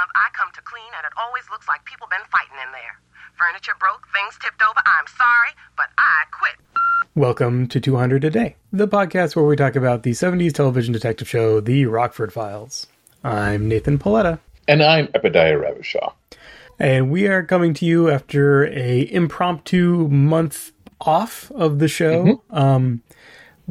month, I come to clean, and it always looks like people been fighting in there. Furniture broke, things tipped over. I'm sorry, but I quit. Welcome to 200 a Day, the podcast where we talk about the 70s television detective show, The Rockford Files. I'm Nathan Paoletta. And I'm Epidiah Ravachol. And we are coming to you after a impromptu month off of the show. Mm-hmm. Um,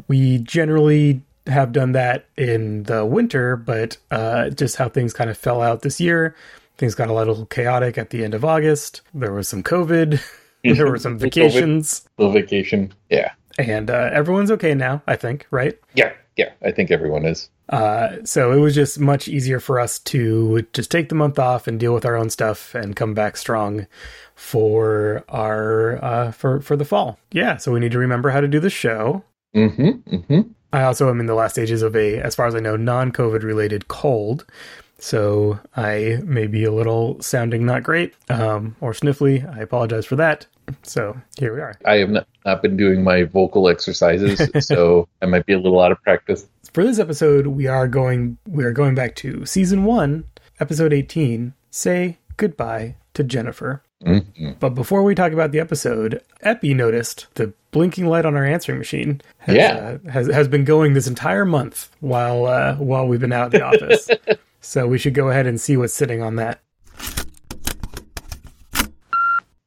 we generally have done that in the winter, but uh, just how things kind of fell out this year. Things got a little chaotic at the end of August. There was some COVID. there were some vacations. Little vacation, yeah. And uh, everyone's okay now, I think, right? Yeah, yeah. I think everyone is. Uh, so it was just much easier for us to just take the month off and deal with our own stuff and come back strong for our uh, for for the fall. Yeah. So we need to remember how to do the show. Mm-hmm. Mm-hmm. I also am in the last stages of a, as far as I know, non-COVID related cold. So I may be a little sounding not great um, or sniffly. I apologize for that. So here we are. I have not, not been doing my vocal exercises, so I might be a little out of practice. For this episode, we are going we are going back to season one, episode eighteen. Say goodbye to Jennifer. Mm-hmm. But before we talk about the episode, Epi noticed the blinking light on our answering machine has, yeah. uh, has, has been going this entire month while uh, while we've been out in the office. so we should go ahead and see what's sitting on that.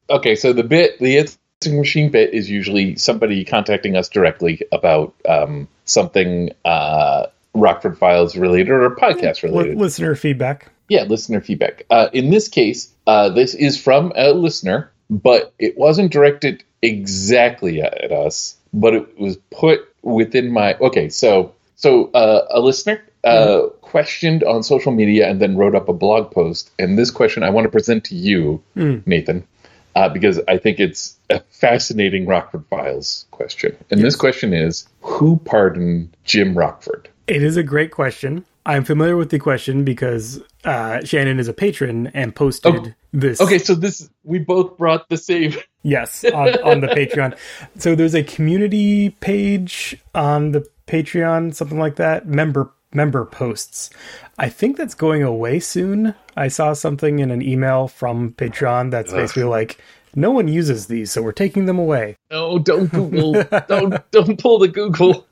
Okay, so the bit the answering machine bit is usually somebody contacting us directly about um, something uh, Rockford Files related or podcast related. listener feedback. Yeah, listener feedback. Uh, in this case, uh, this is from a listener, but it wasn't directed exactly at us, but it was put within my. Okay, so so uh, a listener uh, mm. questioned on social media and then wrote up a blog post, and this question I want to present to you, mm. Nathan, uh, because I think it's a fascinating Rockford Files question. And yes. this question is: Who pardoned Jim Rockford? It is a great question. I'm familiar with the question because uh, Shannon is a patron and posted oh, this. Okay, so this we both brought the same. Yes, on, on the Patreon. So there's a community page on the Patreon, something like that. Member member posts. I think that's going away soon. I saw something in an email from Patreon that's Ugh. basically like no one uses these, so we're taking them away. No, don't Google. don't don't pull the Google.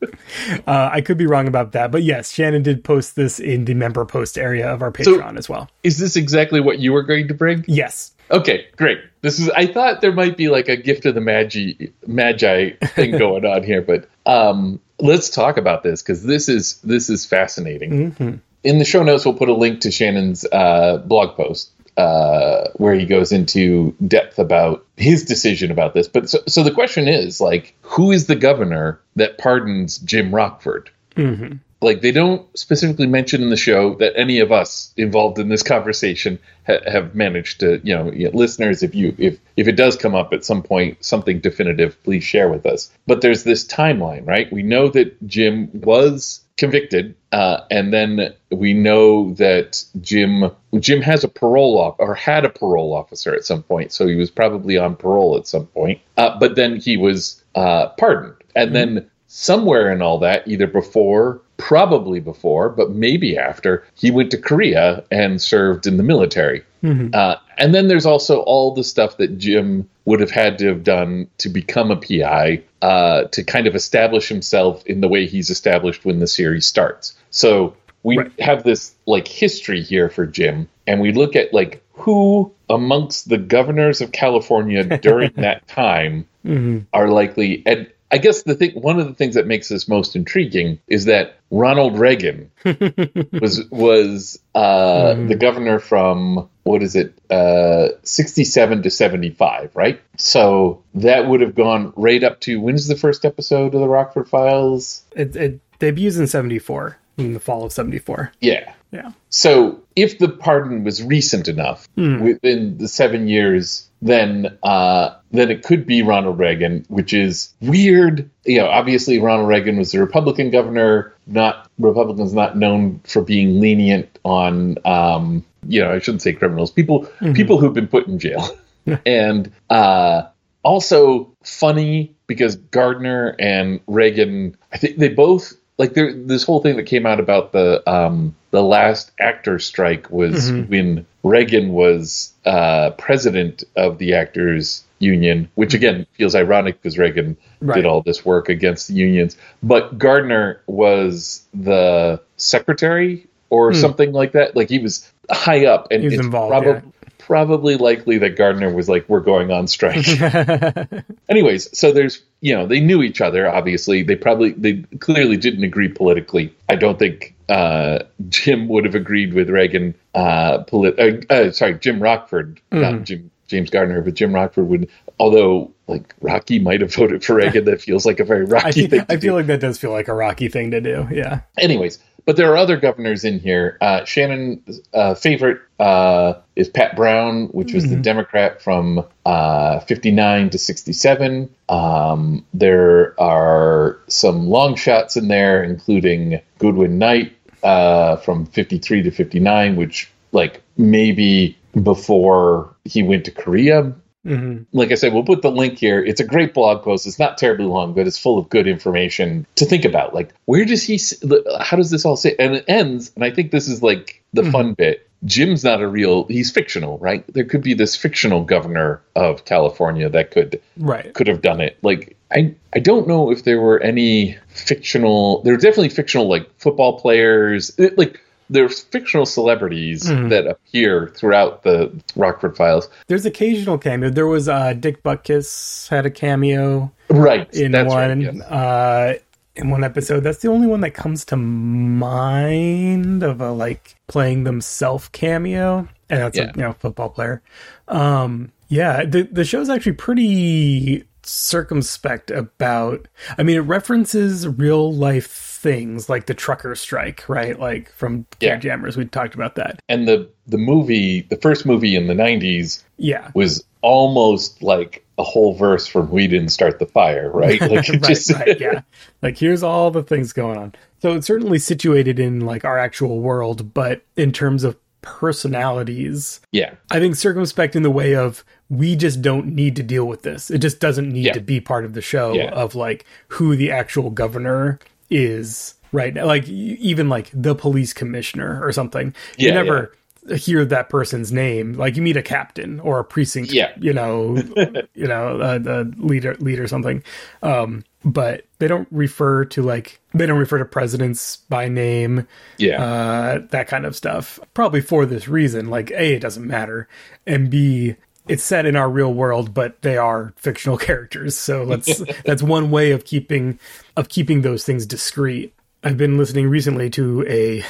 uh, I could be wrong about that, but yes, Shannon did post this in the member post area of our Patreon so, as well. Is this exactly what you were going to bring? Yes. Okay, great. This is. I thought there might be like a gift of the magi magi thing going on here, but um, let's talk about this because this is this is fascinating. Mm-hmm. In the show notes, we'll put a link to Shannon's uh, blog post uh, where he goes into depth about his decision about this. But so, so the question is like, who is the governor that pardons Jim Rockford? Mm-hmm. Like they don't specifically mention in the show that any of us involved in this conversation ha- have managed to, you know, listeners, if you if if it does come up at some point, something definitive, please share with us. But there's this timeline, right? We know that Jim was convicted, uh, and then we know that Jim Jim has a parole off or had a parole officer at some point, so he was probably on parole at some point. Uh, but then he was uh, pardoned, and mm-hmm. then somewhere in all that, either before, probably before, but maybe after, he went to Korea and served in the military. Mm-hmm. Uh, and then there's also all the stuff that Jim would have had to have done to become a PI uh, to kind of establish himself in the way he's established when the series starts. So we right. have this like history here for Jim, and we look at like who amongst the governors of California during that time mm-hmm. are likely and I guess the thing, one of the things that makes this most intriguing is that Ronald Reagan was was uh, mm. the governor from what is it, uh, sixty seven to seventy five, right? So that would have gone right up to when's the first episode of the Rockford Files? It, it debuts in seventy four, in the fall of seventy four. Yeah, yeah. So if the pardon was recent enough, mm. within the seven years then uh, then it could be Ronald Reagan, which is weird. You know, obviously Ronald Reagan was a Republican governor. Not Republicans not known for being lenient on, um, you know, I shouldn't say criminals, people mm-hmm. people who've been put in jail, and uh, also funny because Garner and Reagan, I think they both like there this whole thing that came out about the um the last actor strike was Mhm. when Reagan was uh president of the actors union which again feels ironic because Reagan Right. did all this work against the unions but Garner was the secretary or Hmm. something like that like he was high up and He was it's involved, probably probably likely that Garner was like we're going on strike. Anyways so there's you know they knew each other obviously. They probably they clearly didn't agree politically. I don't think uh, jim would have agreed with reagan uh, polit- uh, uh, sorry jim rockford not jim james garner but jim rockford would although like rocky might have voted for reagan that feels like a very rocky I, thing I feel do. like that does feel like a rocky thing to do. Yeah. anyways but there are other governors in here uh, shannon's uh, favorite uh, is pat brown which was the democrat from uh, 59 to 67 um, there are some long shots in there including goodwin knight uh, from 53 to 59 which like maybe before he went to korea hmm like I said, we'll put the link here. It's a great blog post. It's not terribly long, but it's full of good information to think about. Like, where does he? How does this all sit? And it ends. And I think this is like the fun bit. Jim's not a real. He's fictional, right? There could be this fictional governor of California that could Right. could have done it. Like I I don't know if there were any fictional. There were definitely fictional like football players. It- like there's fictional celebrities Mhm. that appear throughout the Rockford Files. There's occasional cameo. There was uh, Dick Butkus had a cameo Right. in that's one right, yes. uh, in one episode. That's the only one that comes to mind of a like playing themself cameo, and that's Yeah. a you know football player. Um, yeah, the the show's actually pretty circumspect about. I mean, it references real life things like the trucker strike, right? Like from Yeah. Jammers, we talked about that. and the the movie, the first movie in the '90s, Yeah, was almost like a whole verse from "We Didn't Start the Fire," right? Like right, just, right, yeah. Like here's all the things going on. So it's certainly situated in like our actual world, but in terms of personalities, yeah, I think circumspect in the way of we just don't need to deal with this. It just doesn't need Yeah. to be part of the show Yeah. of like who the actual governor is right now. Like even like the police commissioner or something. You Yeah, never hear that person's name. Like you meet a captain or a precinct, Yeah. you know, you know, uh, the leader, lead or something. Um, but they don't refer to like they don't refer to presidents by name yeah, uh, that kind of stuff. Probably for this reason, like a, it doesn't matter, and b, it's set in our real world, but they are fictional characters. So let's that's one way of keeping of keeping those things discreet. I've been listening recently to a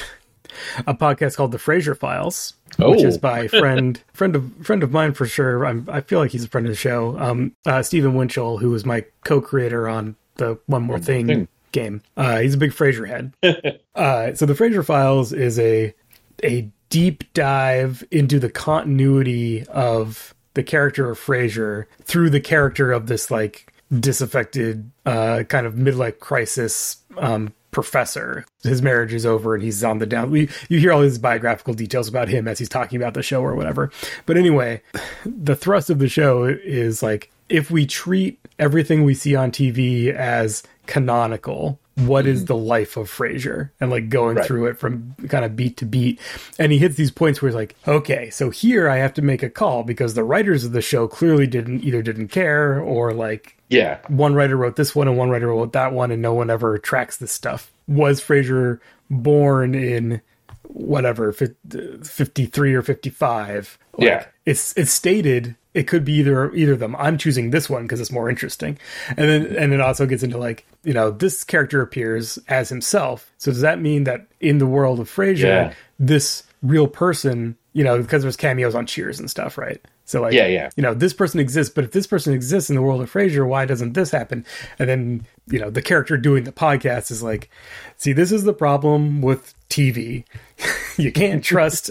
a podcast called The Frasier Files, which Oh. is by a friend friend of friend of mine for sure. I'm, I feel like he's a friend of the show. Um, uh, Stephen Winchell, who was my co-creator on the One More Thing, Thing. game. Uh, he's a big Frasier head. uh, so the Frasier Files is a a deep dive into the continuity of the character of Frasier through the character of this like disaffected uh, kind of midlife crisis um, professor. His marriage is over and he's on the down. We, you hear all these biographical details about him as he's talking about the show or whatever. But anyway, the thrust of the show is like if we treat everything we see on TV as canonical, what is mm-hmm. the life of Frasier? And like going Right. through it from kind of beat to beat. And he hits these points where he's like, okay, so here I have to make a call because the writers of the show clearly didn't either didn't care or like yeah, one writer wrote this one and one writer wrote that one and no one ever tracks this stuff. Was Frasier born in whatever 53 or 55? Like, Yeah. It's it's stated it could be either either of them. I'm choosing this one because it's more interesting. And then and it also gets into like, you know, this character appears as himself. So does that mean that in the world of Frasier, Yeah. this real person, you know, because there's cameos on Cheers and stuff, right? So like, Yeah, yeah. you know, this person exists, but if this person exists in the world of Frasier, why doesn't this happen? And then, you know, the character doing the podcast is like, see, this is the problem with TV. you can't trust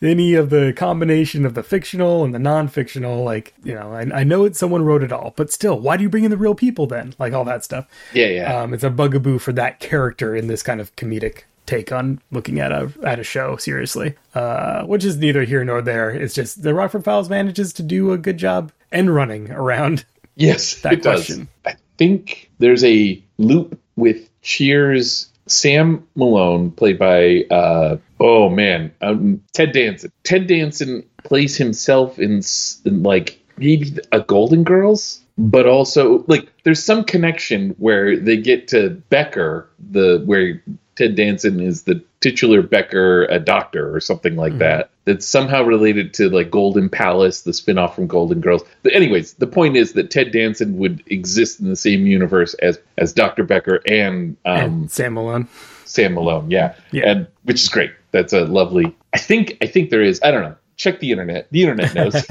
any of the combination of the fictional and the non-fictional. Like, you know, I, I know it someone wrote it all, but still, why do you bring in the real people then? Like all that stuff. yeah, yeah. Um, it's a bugaboo for that character in this kind of comedic take on looking at a at a show seriously, uh, which is neither here nor there. It's just the Rockford Files manages to do a good job and running around. yes, that it does. I think there's a loop with Cheers Sam Malone, played by uh, oh man, um, Ted Danson. Ted Danson plays himself in, in like maybe a Golden Girls, but also like there's some connection where they get to Becker, the where Ted Danson is the titular Becker, a doctor or something like that. That's somehow related to like Golden Palace, the spin-off from Golden Girls. But anyways, the point is that Ted Danson would exist in the same universe as as Dr. Becker and um, and Sam Malone. Sam Malone, yeah. Yeah. And which is great. That's a lovely I think I think there is I don't know. Check the internet. The internet knows.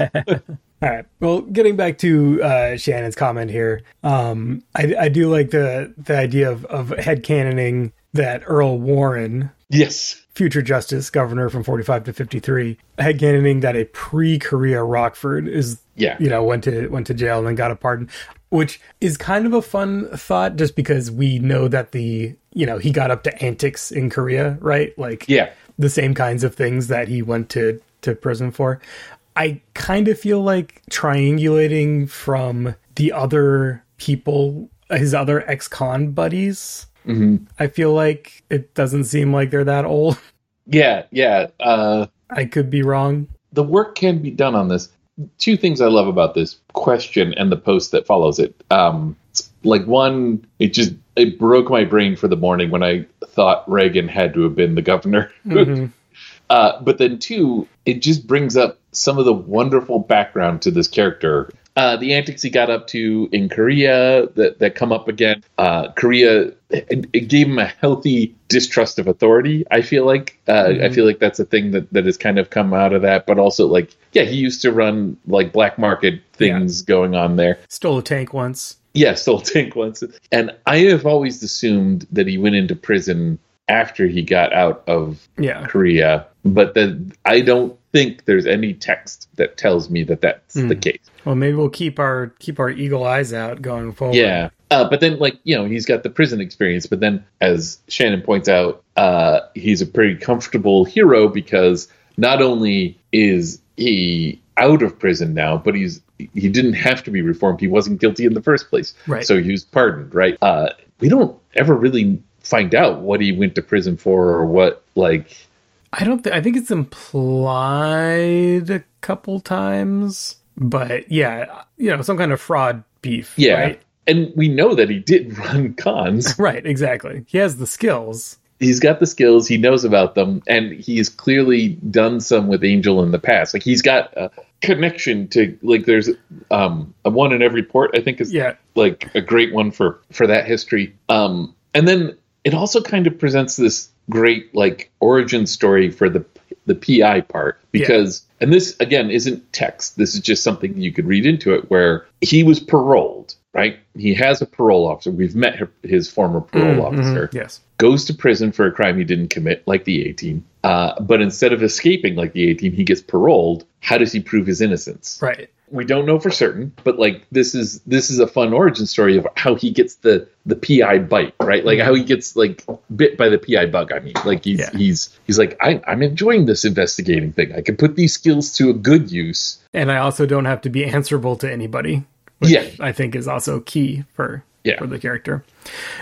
All right. Well, getting back to uh, Shannon's comment here, um, I, I do like the the idea of of headcanoning that Earl Warren, yes. future Justice Governor from forty five to fifty three, headcanoning that a pre Korea Rockford is Yeah. you know went to went to jail and then got a pardon, which is kind of a fun thought just because we know that the you know he got up to antics in Korea, right? Like Yeah. the same kinds of things that he went to to prison for. I kind of feel like triangulating from the other people, his other ex-con buddies. Mhm. I feel like it doesn't seem like they're that old. Yeah, yeah. Uh I could be wrong. the work can be done on this. Two things I love about this question and the post that follows it. Um, like one, it just it broke my brain for the morning when I thought Reagan had to have been the governor. Mhm. Uh, but then two, it just brings up some of the wonderful background to this character. Uh, the antics he got up to in Korea that, that come up again. Uh, Korea, it, it gave him a healthy distrust of authority. I feel like uh, I feel like that's a thing that, that has kind of come out of that. But also, like, yeah, he used to run like black market things going on there. Stole a tank once. Yeah, stole a tank once. And I have always assumed that he went into prison after he got out of Yeah. Korea, but then I don't think there's any text that tells me that that's the case. Well, maybe we'll keep our keep our eagle eyes out going forward. Yeah. Uh, but then, like, you know, he's got the prison experience. But then, as Shannon points out, uh, he's a pretty comfortable hero because not only is he out of prison now, but he's he didn't have to be reformed. He wasn't guilty in the first place. Right. So he was pardoned, right? Uh, we don't ever really find out what he went to prison for or what, like, I don't. Th- I think it's implied a couple times, but yeah, you know, some kind of fraud beef. yeah. Right. And we know that he did run cons. Right. Exactly. He has the skills. he's got the skills he knows about them and he's clearly done some with angel in the past like he's got a connection to like there's um a one in every port i think is Yeah. like a great one for for that history um and then it also kind of presents this great like origin story for the the pi part because and this again isn't text. This is just something you could read into it where he was paroled right he has a parole officer we've met his former parole officer Yes. goes to prison for a crime he didn't commit, like the 18. Uh, but instead of escaping like the 18, he gets paroled. How does he prove his innocence? Right. We don't know for certain, but like this is this is a fun origin story of how he gets the the PI bite, right? Like how he gets like bit by the PI bug. I mean, like he's Yeah. he's he's like I, I'm enjoying this investigating thing. I can put these skills to a good use. And I also don't have to be answerable to anybody. Which Yeah. I think is also key for Yeah. for the character.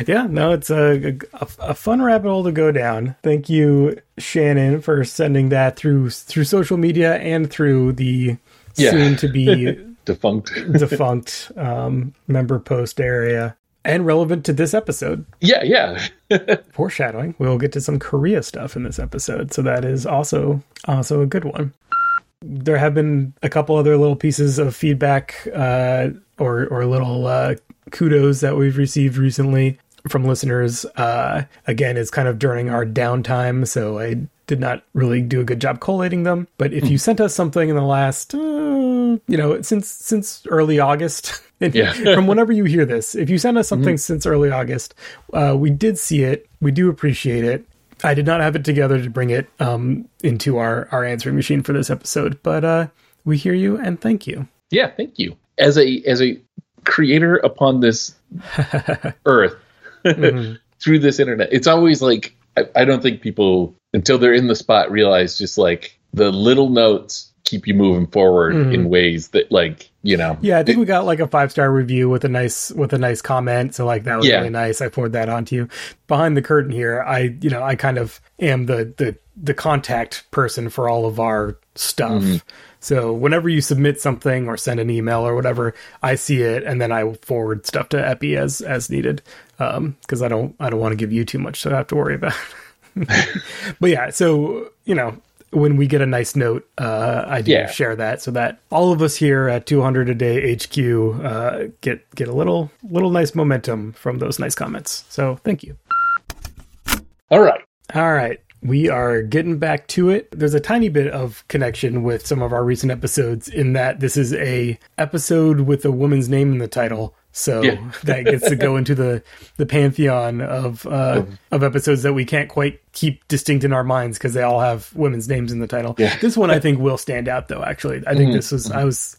Yeah, no, it's a, a a fun rabbit hole to go down. Thank you, Shannon, for sending that through through social media and through the Yeah. soon to be Defunct. defunct um, member post area and relevant to this episode. yeah, yeah. Foreshadowing. We'll get to some Korea stuff in this episode, so that is also also a good one. There have been a couple other little pieces of feedback uh, or or little uh, kudos that we've received recently from listeners. Uh, again, it's kind of during our downtime, so I did not really do a good job collating them. But if you sent us something in the last, uh, you know, since since early August, Yeah. from whenever you hear this, if you sent us something since early August, uh, we did see it. We do appreciate it. I did not have it together to bring it um, into our our answering machine for this episode, but uh, we hear you and thank you. Yeah, thank you. As a as a creator upon this earth through this internet, it's always like I, I don't think people until they're in the spot realize just like the little notes keep you moving forward in ways that like you know Yeah, I think we got like a five star review with a nice with a nice comment. So like that was Yeah. really nice. I poured that on to you. Behind the curtain here, I you know I kind of am the the the contact person for all of our stuff. Mm-hmm. So whenever you submit something or send an email or whatever, I see it and then I forward stuff to Epi as as needed. Um, because I don't I don't want to give you too much to have to worry about. but yeah, so you know when we get a nice note, uh, I do Yeah. share that so that all of us here at 200 a day HQ uh, get get a little little nice momentum from those nice comments. So thank you. all right All right. We are getting back to it. There's a tiny bit of connection with some of our recent episodes in that this is a episode with a woman's name in the title. So Yeah. that gets to go into the, the pantheon of uh, of episodes that we can't quite keep distinct in our minds because they all have women's names in the title. Yeah. This one I think will stand out though. Actually, I think this was I was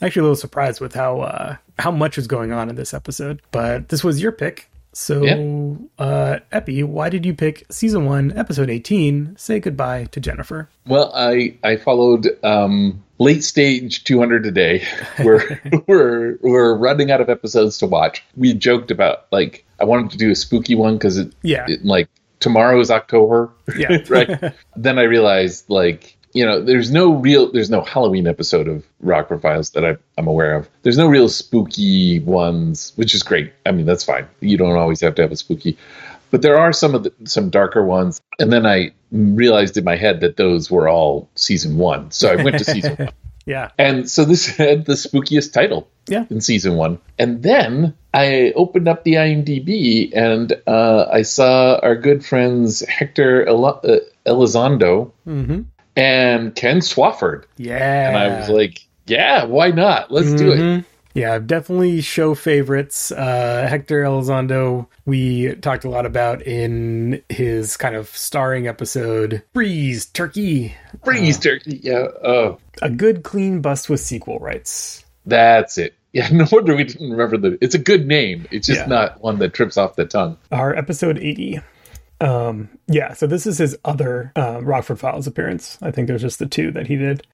actually a little surprised with how uh, how much was going on in this episode. But this was your pick. So, uh, Epi, why did you pick season one, episode 18, Say Goodbye to Jennifer? Well, I I followed um, late stage 200 a day. We're we're we're running out of episodes to watch. We joked about like I wanted to do a spooky one because it, Yeah. it, like tomorrow is October, Yeah. right? then I realized like you know there's no real there's no Halloween episode of Rockford Files that I, I'm aware of. There's no real spooky ones, which is great. I mean that's fine. You don't always have to have a spooky but there are some of the some darker ones and then i realized in my head that those were all season one so i went to season one Yeah. and so this had the spookiest title Yeah. in season one and then i opened up the imdb and uh, i saw our good friends hector El- uh, elizondo Mm-hmm. And ken swafford Yeah. and i was like yeah why not let's do it Mhm. Yeah, definitely show favorites. Uh, Hector Elizondo, we talked a lot about in his kind of starring episode, Freeze Turkey. freeze turkey yeah oh A good, clean bust with sequel rights. That's it. Yeah, no wonder we didn't remember the. It's a good name. It's just Yeah. not one that trips off the tongue. Our episode 80. Um, yeah, so this is his other uh, Rockford Files appearance. I think there's just the two that he did.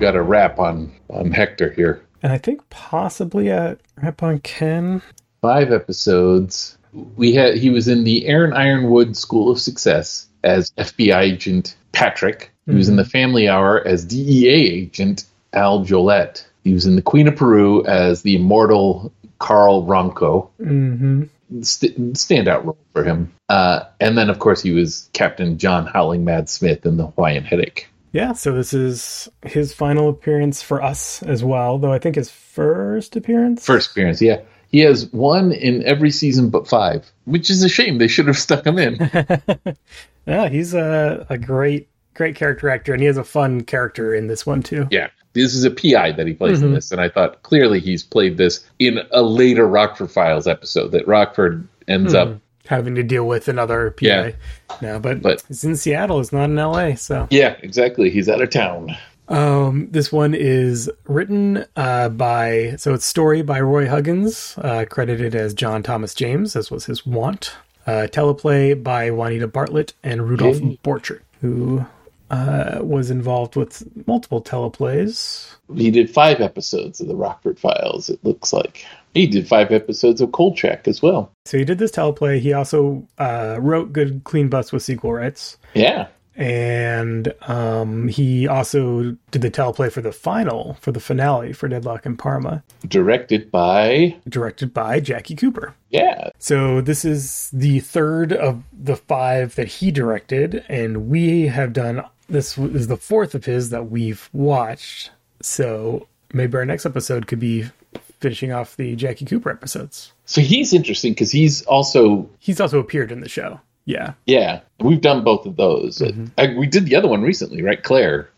Got a rap on on Hector here. And I think possibly a rap on Ken. Five episodes. We had he was in the Aaron Ironwood School of Success as FBI agent Patrick. He was in the Family Hour as DEA agent Al Jolette. He was in the Queen of Peru as the immortal Carl Ronco. Mm-hmm. st- standout role for him. Uh, and then, of course, he was Captain John Howling Mad Smith in the Hawaiian Headache. Yeah, so this is his final appearance for us as well, though I think his first appearance. First appearance, yeah. He has one in every season but five, which is a shame. They should have stuck him in. Yeah, he's a, a great, great character actor, and he has a fun character in this one too. yeah. This is a PI that he plays in this, and I thought clearly he's played this in a later Rockford Files episode that Rockford ends up. Having to deal with another PI Yeah. now, but, But- it's in Seattle. It's not in LA. So Yeah, exactly. He's out of town. um, this one is written uh, by so it's story by Roy Huggins, uh, credited as John Thomas James, as was his wont. Uh, teleplay by Juanita Bartlett and Rudolph Yay. Borchert, who uh, was involved with multiple teleplays. He did five episodes of the Rockford Files, it looks like. He did five episodes of Cold Kolchak as well. So he did this teleplay. He also uh, wrote Good Clean Bust with sequel rights. Yeah. And um, he also did the teleplay for the final, for the finale for Deadlock in Parma, Directed by, directed by Jackie Cooper. yeah, So this is the third of the five that he directed, and we have done this is the fourth of his that we've watched. So maybe our next episode could be finishing off the Jackie Cooper episodes. So he's interesting because he's also, He's also appeared in the show. Yeah. yeah, we've done both of those. I, we did the other one recently, right? Claire.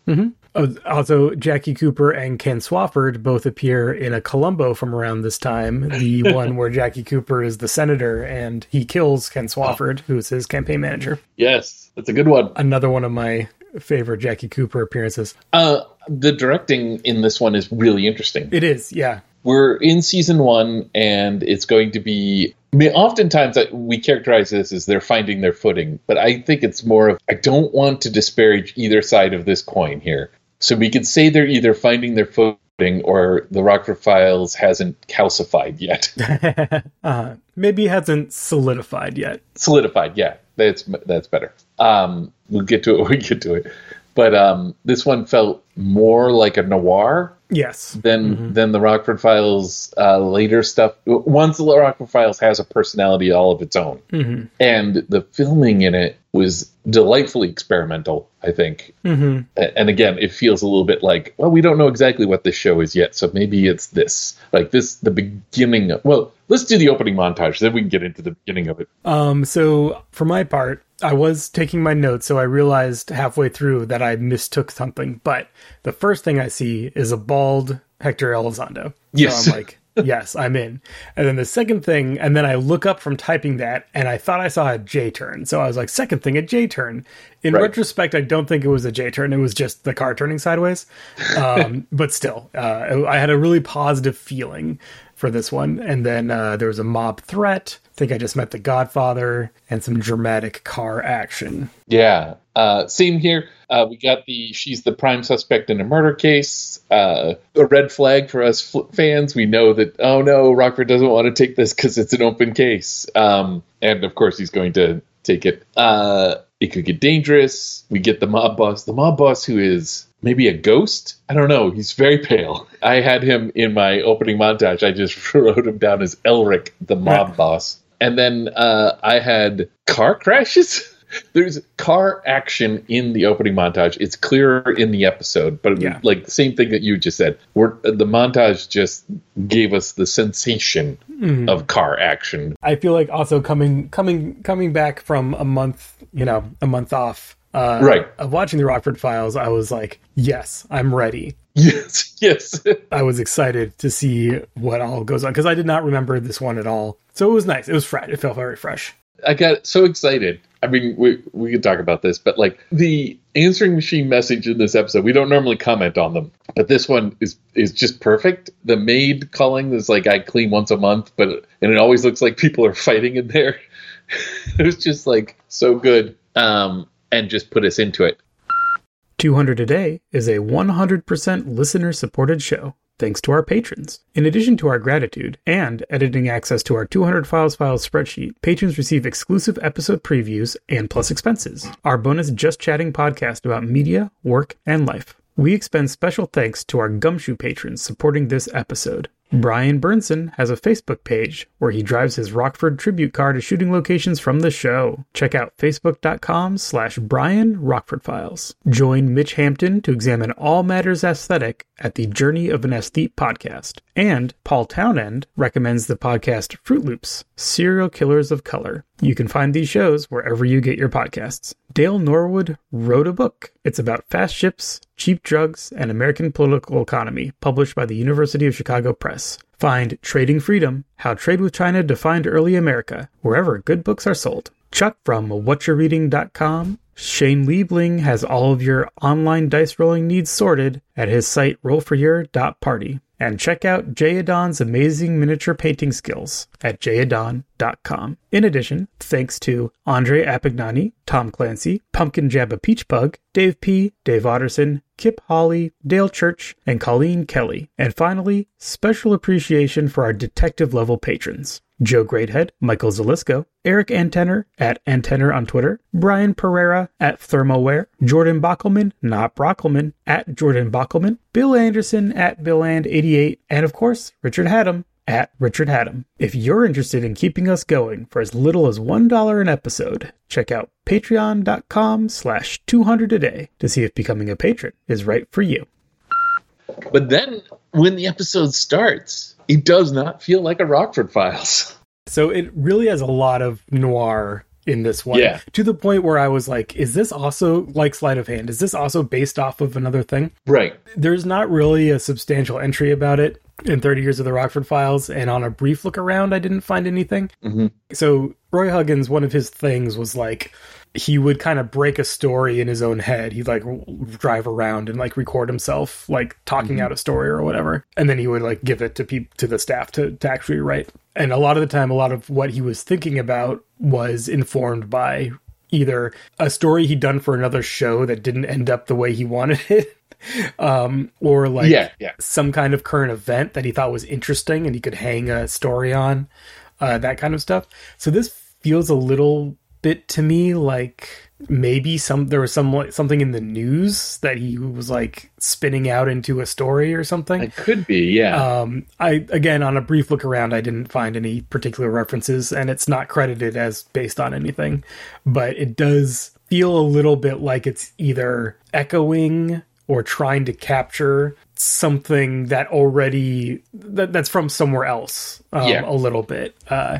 Oh, also, Jackie Cooper and Ken Swafford both appear in a Columbo from around this time. The one where Jackie Cooper is the senator and he kills Ken Swafford, who is his campaign manager. Yes, that's a good one. Another one of my favorite Jackie Cooper appearances. Uh, the directing in this one is really interesting. It is, yeah. We're in season one, and it's going to be. I mean, oftentimes we characterize this as they're finding their footing, but I think it's more of I don't want to disparage either side of this coin here. So we could say they're either finding their footing or the Rockford Files hasn't calcified yet. uh, maybe hasn't solidified yet. Solidified, yeah. That's that's better. Um, we'll get to it when we get to it. But um, this one felt more like a noir Yes. than mm-hmm. than the Rockford Files uh, later stuff. Once the Rockford Files has a personality all of its own, mm-hmm. and the filming in it was delightfully experimental. I think, mm-hmm. and again, it feels a little bit like, well, we don't know exactly what this show is yet, so maybe it's this, like this, the beginning. Of, well, let's do the opening montage, then we can get into the beginning of it. Um. So for my part, I was taking my notes, so I realized halfway through that I mistook something. But the first thing I see is a bald Hector Elizondo. Yes. So I'm like, yes, I'm in. And then the second thing, and then I look up from typing that, and I thought I saw a J turn. So I was like, second thing, a J turn. In right. retrospect, I don't think it was a J turn. It was just the car turning sideways. Um, but still, uh, I had a really positive feeling for this one. And then uh, there was a mob threat. I think I just met the Godfather and some dramatic car action. Yeah. Uh, same here. Uh, we got the she's the prime suspect in a murder case. Uh, a red flag for us fans. We know that oh no, Rockford doesn't want to take this because it's an open case. Um, and of course he's going to take it. Uh, it could get dangerous. We get the mob boss. The mob boss who is maybe a ghost. I don't know. He's very pale. I had him in my opening montage. I just wrote him down as Elric, the mob boss. And then uh, I had car crashes. There's car action in the opening montage. It's clearer in the episode, but yeah. like the same thing that you just said. We're, the montage just gave us the sensation mm. of car action. I feel like also coming coming coming back from a month, you know, a month off uh, right. Of watching the Rockford Files, I was like, yes, I'm ready. Yes, yes. I was excited to see what all goes on because I did not remember this one at all. So it was nice. It was fresh. It felt very fresh. I got so excited. I mean, we we could talk about this, but like the answering machine message in this episode, we don't normally comment on them, but this one is is just perfect. The maid calling is like I clean once a month, but and it always looks like people are fighting in there. it was just like so good. Um, and just put us into it. 200 a Day is a 100% listener supported show thanks to our patrons. In addition to our gratitude and editing access to our 200 files files spreadsheet, patrons receive exclusive episode previews and plus expenses. Our bonus Just Chatting podcast about media, work, and life. We extend special thanks to our Gumshoe patrons supporting this episode. Brian Burnson has a Facebook page where he drives his Rockford tribute car to shooting locations from the show. Check out facebook.com slash Brian Rockford Files. Join Mitch Hampton to examine all matters aesthetic at the Journey of an Aesthete podcast. And Paul Townend recommends the podcast Fruit Loops, Serial Killers of Color. You can find these shows wherever you get your podcasts. Dael Norwood wrote a book. It's about fast ships, cheap drugs, and American political economy, published by the University of Chicago Press. Find Trading Freedom How Trade with China Defined Early America, wherever good books are sold. Chuck from whatchareading.com. Shane Liebling has all of your online dice rolling needs sorted at his site rollforyour.party. And check out Jayadon's amazing miniature painting skills at jayadon.com. In addition, thanks to Andre Apignani, Tom Clancy, Pumpkin Jabba Peach Bug, Dave P., Dave Otterson, Kip Holly, Dale Church, and Colleen Kelly. And finally, special appreciation for our detective level patrons. Joe Greathead, Michael Zalisco, Eric Antener at Antenner on Twitter, Brian Perrera at Thermoware, Jordan Bockelman, not Brockelman, at Jordan Bockelman, Bill Anderson at BillAnd88, and of course, Richard Hatem at Richard Hatem. If you're interested in keeping us going for as little as $1 an episode, check out patreon.com slash 200 a day to see if becoming a patron is right for you. But then when the episode starts, it does not feel like a Rockford Files. So it really has a lot of noir in this one. Yeah. To the point where I was like, is this also like Sleight of Hand? Is this also based off of another thing? Right. There's not really a substantial entry about it in 30 years of the Rockford Files, and on a brief look around, I didn't find anything. Mm-hmm. So Roy Huggins, one of his things was like he would kind of break a story in his own head. He'd like drive around and like record himself like talking mm-hmm. out a story or whatever, and then he would like give it to people to the staff to to actually write. And a lot of the time, a lot of what he was thinking about was informed by either a story he'd done for another show that didn't end up the way he wanted it. um, or like yeah, yeah. some kind of current event that he thought was interesting and he could hang a story on, uh, that kind of stuff. So this feels a little bit to me like maybe some there was some something in the news that he was like spinning out into a story or something. It could be, yeah. Um, I again on a brief look around, I didn't find any particular references, and it's not credited as based on anything, but it does feel a little bit like it's either echoing or trying to capture something that already that, that's from somewhere else um, yeah. a little bit uh,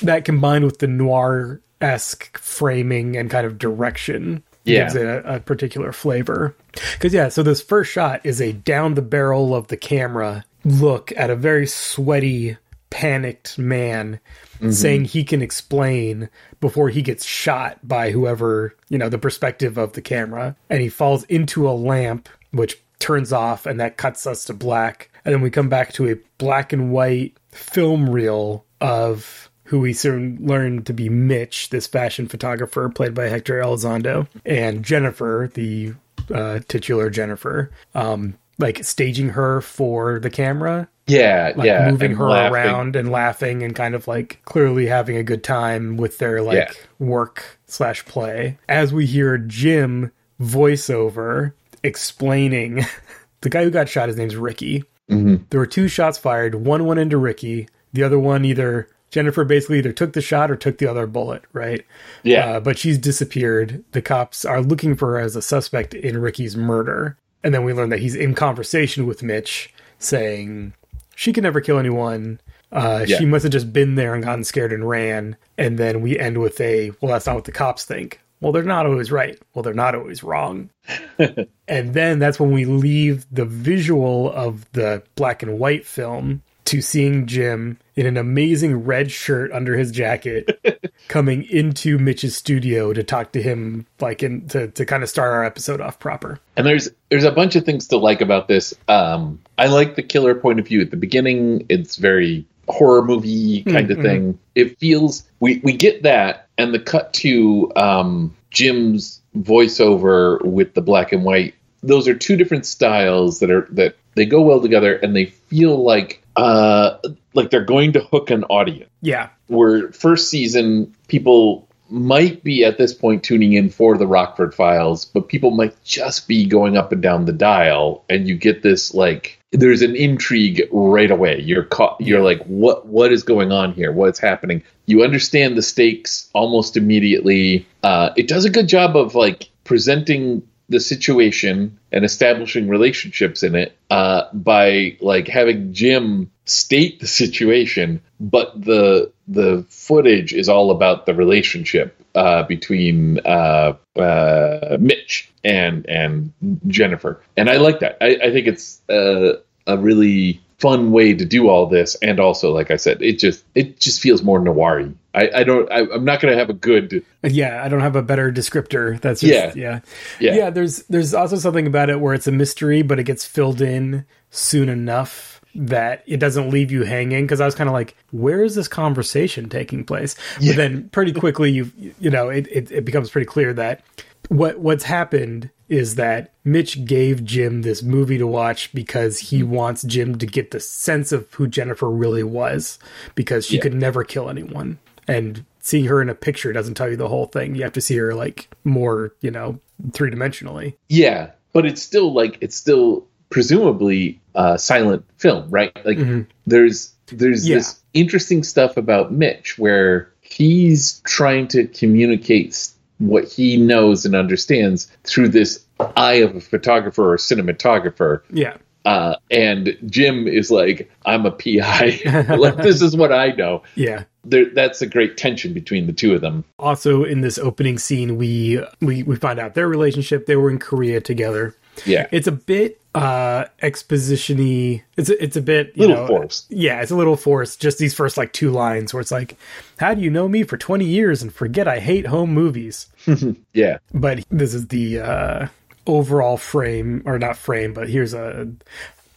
that combined with the noir esque framing and kind of direction yeah. gives it a, a particular flavor. Because yeah, so this first shot is a down the barrel of the camera look at a very sweaty, panicked man mm-hmm. saying he can explain before he gets shot by whoever you know the perspective of the camera, and he falls into a lamp which turns off, and that cuts us to black, and then we come back to a black and white film reel of who we soon learned to be Mitch, this fashion photographer played by Hector Elizondo, and Jennifer, the uh, titular Jennifer, um, like staging her for the camera. Yeah, like yeah, moving her laughing. around and laughing and kind of like clearly having a good time with their like yeah. work slash play. As we hear Jim voiceover explaining the guy who got shot. His name's Ricky. Mm-hmm. There were two shots fired. One went into Ricky. The other one either Jennifer basically either took the shot or took the other bullet, right? Yeah. Uh, but she's disappeared. The cops are looking for her as a suspect in Ricky's murder. And then we learn that he's in conversation with Mitch saying she can never kill anyone. Uh, yeah. She must have just been there and gotten scared and ran. And then we end with a, well, that's not what the cops think. Well, they're not always right. Well, they're not always wrong. and then that's when we leave the visual of the black and white film to seeing Jim in an amazing red shirt under his jacket coming into Mitch's studio to talk to him like in to, to kind of start our episode off proper. And there's there's a bunch of things to like about this. Um I like the killer point of view at the beginning. It's very horror movie kind mm-hmm. of thing. It feels we we get that and the cut to um Jim's voiceover with the black and white those are two different styles that are that they go well together and they feel like uh, like they're going to hook an audience. Yeah. Where first season people might be at this point tuning in for the Rockford Files, but people might just be going up and down the dial, and you get this like there's an intrigue right away. You're caught. You're like, what what is going on here? What's happening? You understand the stakes almost immediately. Uh, it does a good job of like presenting the situation and establishing relationships in it uh, by like having Jim state the situation, but the the footage is all about the relationship uh, between uh, uh Mitch and and Jennifer, and I like that. I, I think it's uh, a really fun way to do all this, and also, like I said, it just it just feels more noir I, I don't. I, am not going to have a good. Yeah, I don't have a better descriptor. That's just, yeah, yeah, yeah. Yeah. There's there's also something about it where it's a mystery, but it gets filled in soon enough that it doesn't leave you hanging. Because I was kind of like, where is this conversation taking place? Yeah. But then pretty quickly, you you know, it, it it becomes pretty clear that what what's happened is that Mitch gave Jim this movie to watch because he mm-hmm. wants Jim to get the sense of who Jennifer really was because she yeah. could never kill anyone and seeing her in a picture doesn't tell you the whole thing. You have to see her like more, you know, three dimensionally. Yeah, but it's still like it's still presumably a silent film, right? Like mm-hmm. there's there's yeah. this interesting stuff about Mitch where he's trying to communicate what he knows and understands through this eye of a photographer or cinematographer. Yeah. Uh, and Jim is like, I'm a PI. like, this is what I know. Yeah. There, that's a great tension between the two of them. Also, in this opening scene, we, we we find out their relationship. They were in Korea together, Yeah. It's a bit uh exposition-y. It's a, it's a bit you Little know, forced. Yeah, it's a little forced. Just these first like two lines where it's like, "How do you know me for twenty years and forget I hate home movies?" Yeah. But this is the uh overall frame, or not frame, but here's a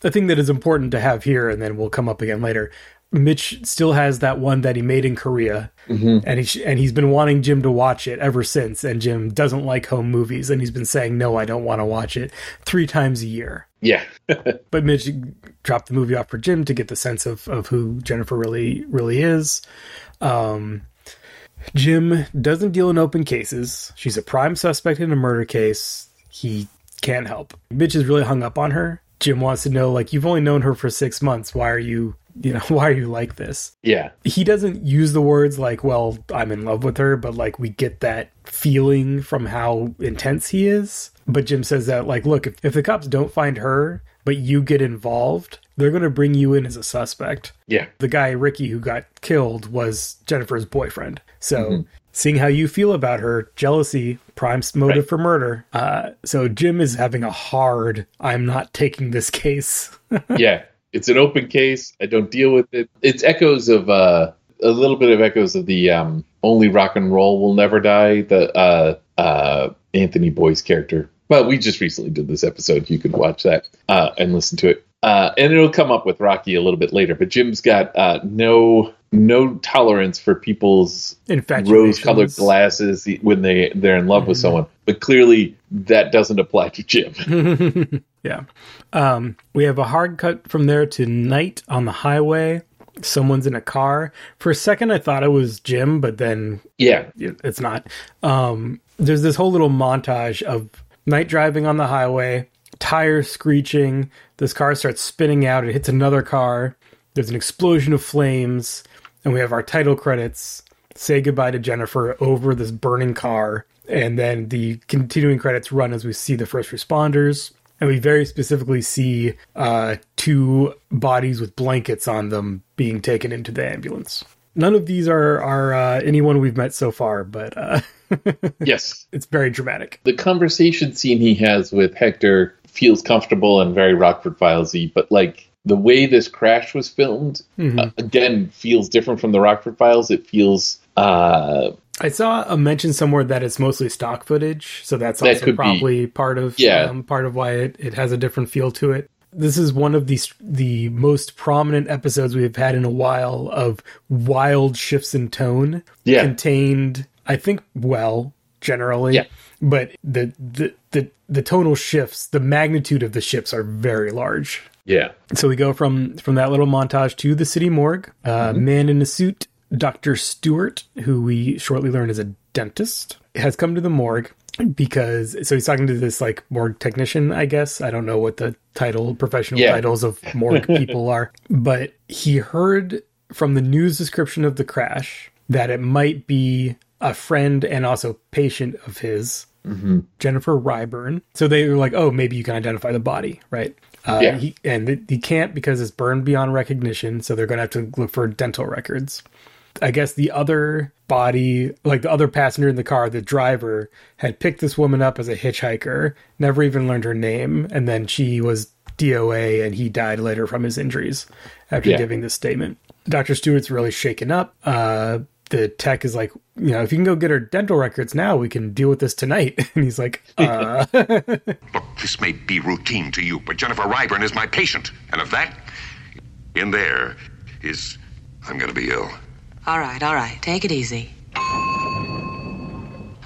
a thing that is important to have here, and then we'll come up again later. Mitch still has that one that he made in Korea, and he sh- and he's been wanting Jim to watch it ever since. And Jim doesn't like home movies, and he's been saying, "No, I don't want to watch it." Three times a year. Yeah. But Mitch dropped the movie off for Jim to get the sense of, of who Jennifer really really is. Um, Jim doesn't deal in open cases. She's a prime suspect in a murder case. He can't help. Mitch is really hung up on her. Jim wants to know, like, you've only known her for six months. Why are you, you know, why are you like this? yeah. He doesn't use the words like, well, I'm in love with her, but like, we get that feeling from how intense he is. But Jim says that, like, look, if, if the cops don't find her, but you get involved, they're going to bring you in as a suspect Yeah. the guy Ricky who got killed was Jennifer's boyfriend. So Mm-hmm. seeing how you feel about her, jealousy, prime motive Right. for murder. Uh, so Jim is having a hard. I'm not taking this case. yeah. It's an open case. I don't deal with it. It's echoes of uh a little bit of echoes of the um only rock and roll will never die, the uh uh Anthony Boyce character. Well, we just recently did this episode. You can watch that uh and listen to it. Uh and it'll come up with Rocky a little bit later, but Jim's got uh no no tolerance for people's Infatuations. rose-colored glasses when they they're in love with someone. But clearly that doesn't apply to Jim. Yeah. Um, we have a hard cut from there to night on the highway. Someone's in a car. For a second, I thought it was Jim, but then yeah. it's not. Um, there's this whole little montage of night driving on the highway, tires screeching. This car starts spinning out. It hits another car. There's an explosion of flames, and we have our title credits. Say goodbye to Jennifer over this burning car, and then the continuing credits run as we see the first responders. And we very specifically see uh, two bodies with blankets on them being taken into the ambulance. None of these are are uh, anyone we've met so far, but uh, Yes. it's very dramatic. the conversation scene he has with Hector feels comfortable and very Rockford Filesy, but like the way this crash was filmed uh, again feels different from the Rockford Files. It feels uh I saw a mention somewhere that it's mostly stock footage, so that's That also could be. probably part of Yeah. um, part of why it, it has a different feel to it. This is one of the the most prominent episodes we've had in a while of wild shifts in tone, Yeah. contained. I think well generally, Yeah. but the, the the the tonal shifts, the magnitude of the shifts are very large. yeah. So we go from from that little montage to the city morgue. Uh, Man in a suit, Doctor Stewart, who we shortly learn is a dentist, has come to the morgue because so he's talking to this like morgue technician. I guess I don't know what the title, professional Yeah. titles of morgue people are, but he heard from the news description of the crash that it might be a friend and also patient of his Jennifer Ryburn. So they were like, "Oh, maybe you can identify the body, right?" Uh, Yeah. he, and he can't because it's burned beyond recognition. So they're going to have to look for dental records. I guess the other body, like the other passenger in the car, the driver, had picked this woman up as a hitchhiker, never even learned her name, and then she was DOA and he died later from his injuries after Yeah. giving this statement. Dr. Stewart's really shaken up. Uh, the tech is like, you know, if you can go get her dental records now, we can deal with this tonight. And he's like, uh, Look, this may be routine to you, but Jennifer Ryburn is my patient. And if that in there is I'm gonna be ill. All right, all right. Take it easy.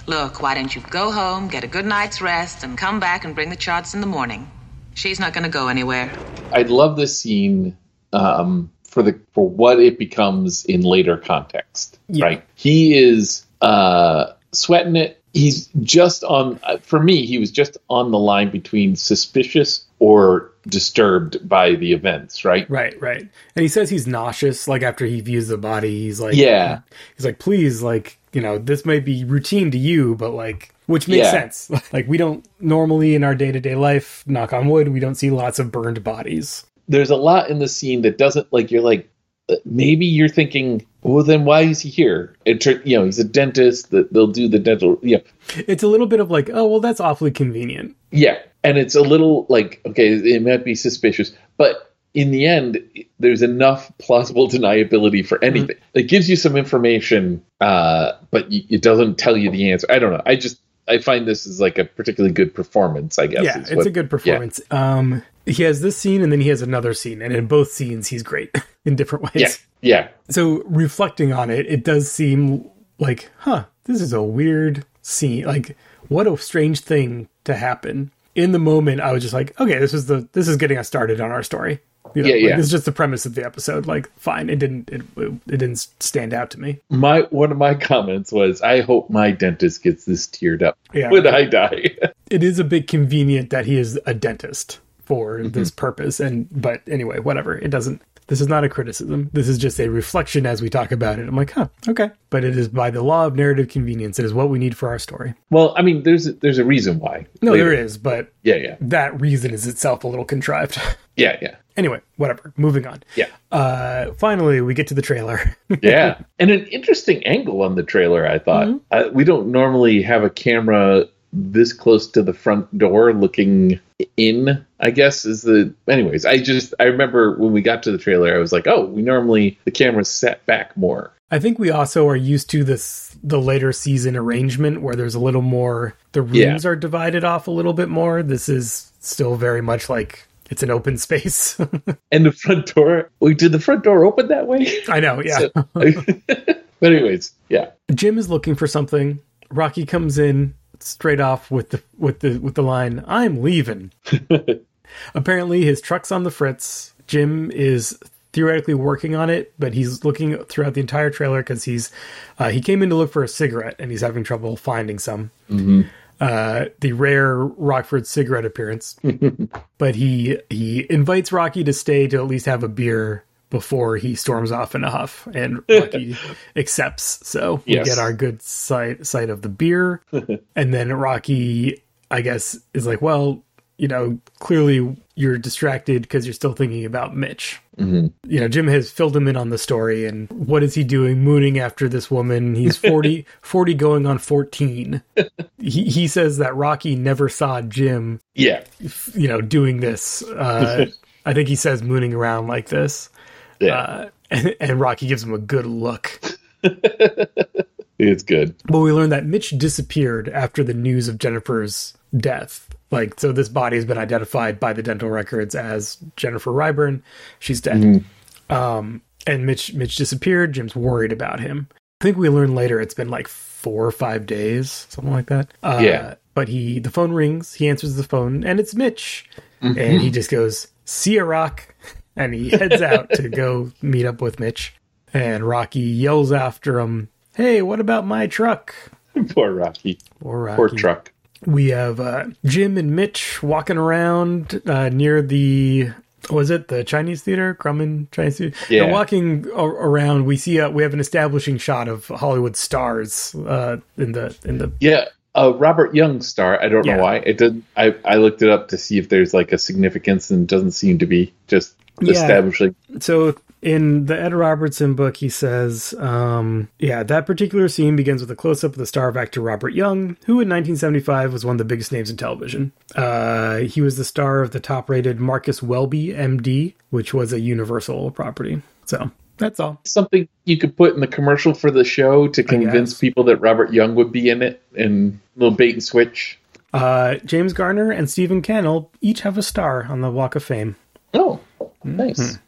Look, why don't you go home, get a good night's rest, and come back and bring the charts in the morning? She's not going to go anywhere. I'd love this scene um, for the for what it becomes in later context. Yeah. Right? He is uh, sweating it. He's just on. uh, For me, he was just on the line between suspicious or disturbed by the events. Right? right, right. And he says he's nauseous, like after he views the body. He's like, Yeah. He's like, please, like, you know, this might be routine to you, but like, which makes Yeah. sense. Like, we don't normally in our day to day life, knock on wood, we don't see lots of burned bodies. There's a lot in the scene that doesn't like. You're like, uh, maybe you're thinking, well, then why is he here? It, you know, he's a dentist. That they'll do the dental. Yeah, It's a little bit of like, oh, well, that's awfully convenient. Yeah, and it's a little like okay, it might be suspicious, but in the end, there's enough plausible deniability for anything. It gives you some information, uh, but it doesn't tell you the answer. I don't know. I just I find this is like a particularly good performance. I guess. yeah, it's what- a good performance. Um, he has this scene and then he has another scene, and in both scenes, he's great in different ways. Yeah, yeah, So reflecting on it, it does seem like, huh, this is a weird scene. Like, what a strange thing to happen. In the moment, I was just like, okay, this is the this is getting us started on our story. You know, Yeah, like, yeah. Is just the premise of the episode. Like, fine, it didn't it, it didn't stand out to me. my one of my comments was, I hope my dentist gets this teared up Yeah. when I die. It is a bit convenient that he is a dentist for Mm-hmm. this purpose, and but anyway, whatever. It doesn't. This is not a criticism. This is just a reflection as we talk about it. I'm like, huh, okay. But it is by the law of narrative convenience. It is what we need for our story. well, I mean, there's a, there's a reason why. No, Later. there is, but Yeah, yeah, that reason is itself a little contrived. yeah, yeah. anyway, whatever. Moving on. Yeah. Uh, finally, we get to the trailer. yeah and an interesting angle on the trailer i thought Mm-hmm. uh, we don't normally have a camera this close to the front door looking in i guess is the anyways i just i remember when we got to the trailer i was like oh we normally the camera's set back more I think we also are used to this the later season arrangement where there's a little more the Yeah. rooms are divided off a little bit more. This is still very much like it's an open space. and the front door we did the front door open that way I know, yeah. So- but anyways yeah Jim is looking for something. Rocky comes in straight off with the with the with the line, "I'm leaving." Apparently, his truck's on the fritz. Jim is theoretically working on it, but he's looking throughout the entire trailer because he's uh, he came in to look for a cigarette and he's having trouble finding some. Uh, the rare Rockford cigarette appearance, but he he invites Rocky to stay to at least have a beer before he storms off in a huff, and Rocky accepts. So we Yes. get our good sight sight of the beer, and then Rocky, I guess, is like, well, you know, clearly you're distracted because you're still thinking about Mitch. You know, Jim has filled him in on the story, and what is he doing? Mooning after this woman. He's 40, 40 going on 14. He, he says that Rocky never saw Jim, yeah you know, doing this. Uh, I think he says mooning around like this. Yeah Uh, and, and Rocky gives him a good look. it's good But we learned that Mitch disappeared after the news of Jennifer's death. Like, so this body has been identified by the dental records as Jennifer Ryburn. She's dead. Um, and Mitch Mitch disappeared. Jim's worried about him. I think we learn later it's been like four or five days, something like that. Uh, Yeah. But he the phone rings. He answers the phone, and it's Mitch. And he just goes, "See a Rock," and he heads out to go meet up with Mitch. And Rocky yells after him, "Hey, what about my truck?" poor rocky Or Rocky. poor truck We have uh, Jim and Mitch walking around uh, near the was it the Chinese theater, Grauman Chinese theater? Yeah. They're walking a- around. We see uh, we have an establishing shot of Hollywood stars uh, in the in the Yeah, uh, Robert Young star. I don't Yeah. know why it did. I I looked it up to see if there's like a significance, and it doesn't seem to be. Just Yeah. establishing. So in the Ed Robertson book, he says, um, yeah, that particular scene begins with a close up of the star of actor Robert Young, who in 1975 was one of the biggest names in television. Uh, he was the star of the top rated Marcus Welby, MD, which was a Universal property. So that's all. Something you could put in the commercial for the show to convince people that Robert Young would be in it, and little bait and switch. Uh, James Garner and Stephen Cannell each have a star on the Walk of Fame. Oh, Mm-hmm. nice.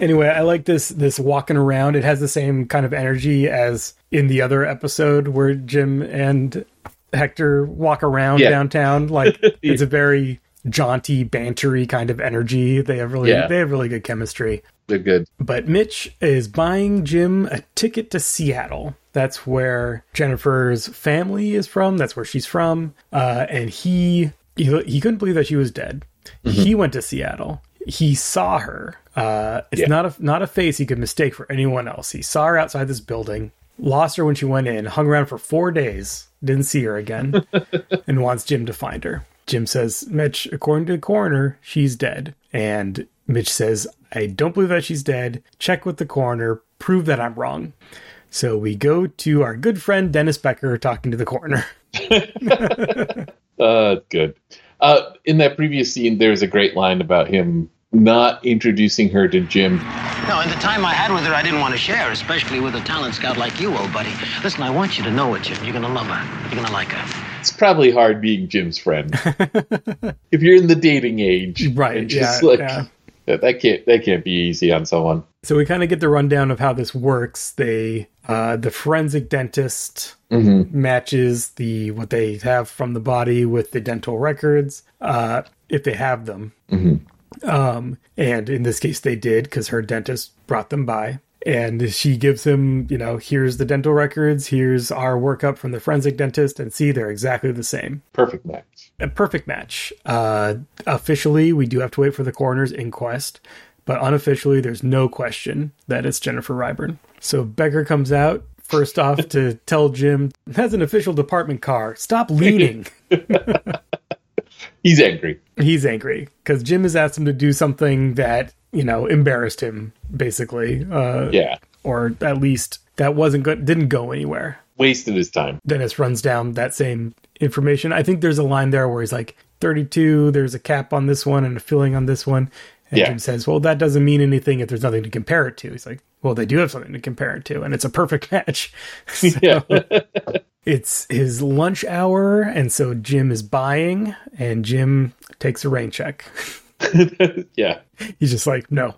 anyway i like this this walking around it has the same kind of energy as in the other episode where jim and hector walk around Yeah. downtown like it's a very jaunty bantery kind of energy they have really Yeah. they have really good chemistry They're good. but mitch is buying jim a ticket to seattle that's where jennifer's family is from that's where she's from uh, and he, he he couldn't believe that she was dead he went to seattle he saw her. Uh, it's Yeah. not a not a face he could mistake for anyone else. He saw her outside this building lost her when she went in hung around for four days didn't see her again and wants jim to find her. Jim says mitch according to the coroner she's dead. And mitch says i don't believe that she's dead. Check with the coroner. Prove that i'm wrong. So we go to our good friend dennis becker talking to the coroner. Uh, good. Uh, in that previous scene, there's a great line about him not introducing her to Jim. No, in the time I had with her, I didn't want to share, especially with a talent scout like you, old buddy. Listen, I want you to know it, Jim. You're going to love her. You're going to like her. It's probably hard being Jim's friend if you're in the dating age, Right, and just yeah, like yeah. that, that can't that can't be easy on someone. So we kind of get the rundown of how this works. They, uh, the forensic dentist Mm-hmm. matches the what they have from the body with the dental records, uh, if they have them. Mm-hmm. Um, and in this case, they did because her dentist brought them by. And she gives him, you know, here's the dental records, here's our workup from the forensic dentist, and see, they're exactly the same. Perfect match. A perfect match. Uh, officially, we do have to wait for the coroner's inquest, but unofficially, there's no question that it's Jennifer Ryburn. So Becker comes out first off to tell Jim, "That's an official department car. Stop leaning." He's angry. He's angry because Jim has asked him to do something that you know embarrassed him, basically, uh, Yeah, or at least that wasn't good, didn't go anywhere. wasted his time. Dennis runs down that same information. I think there's a line there where he's like, 32, there's a cap on this one and a filling on this one. And Yeah. Jim says, well, that doesn't mean anything if there's nothing to compare it to. He's like, well, they do have something to compare it to, and it's a perfect match. So Yeah, it's his lunch hour, and so Jim is buying, and Jim takes a rain check. yeah. He's just like, no.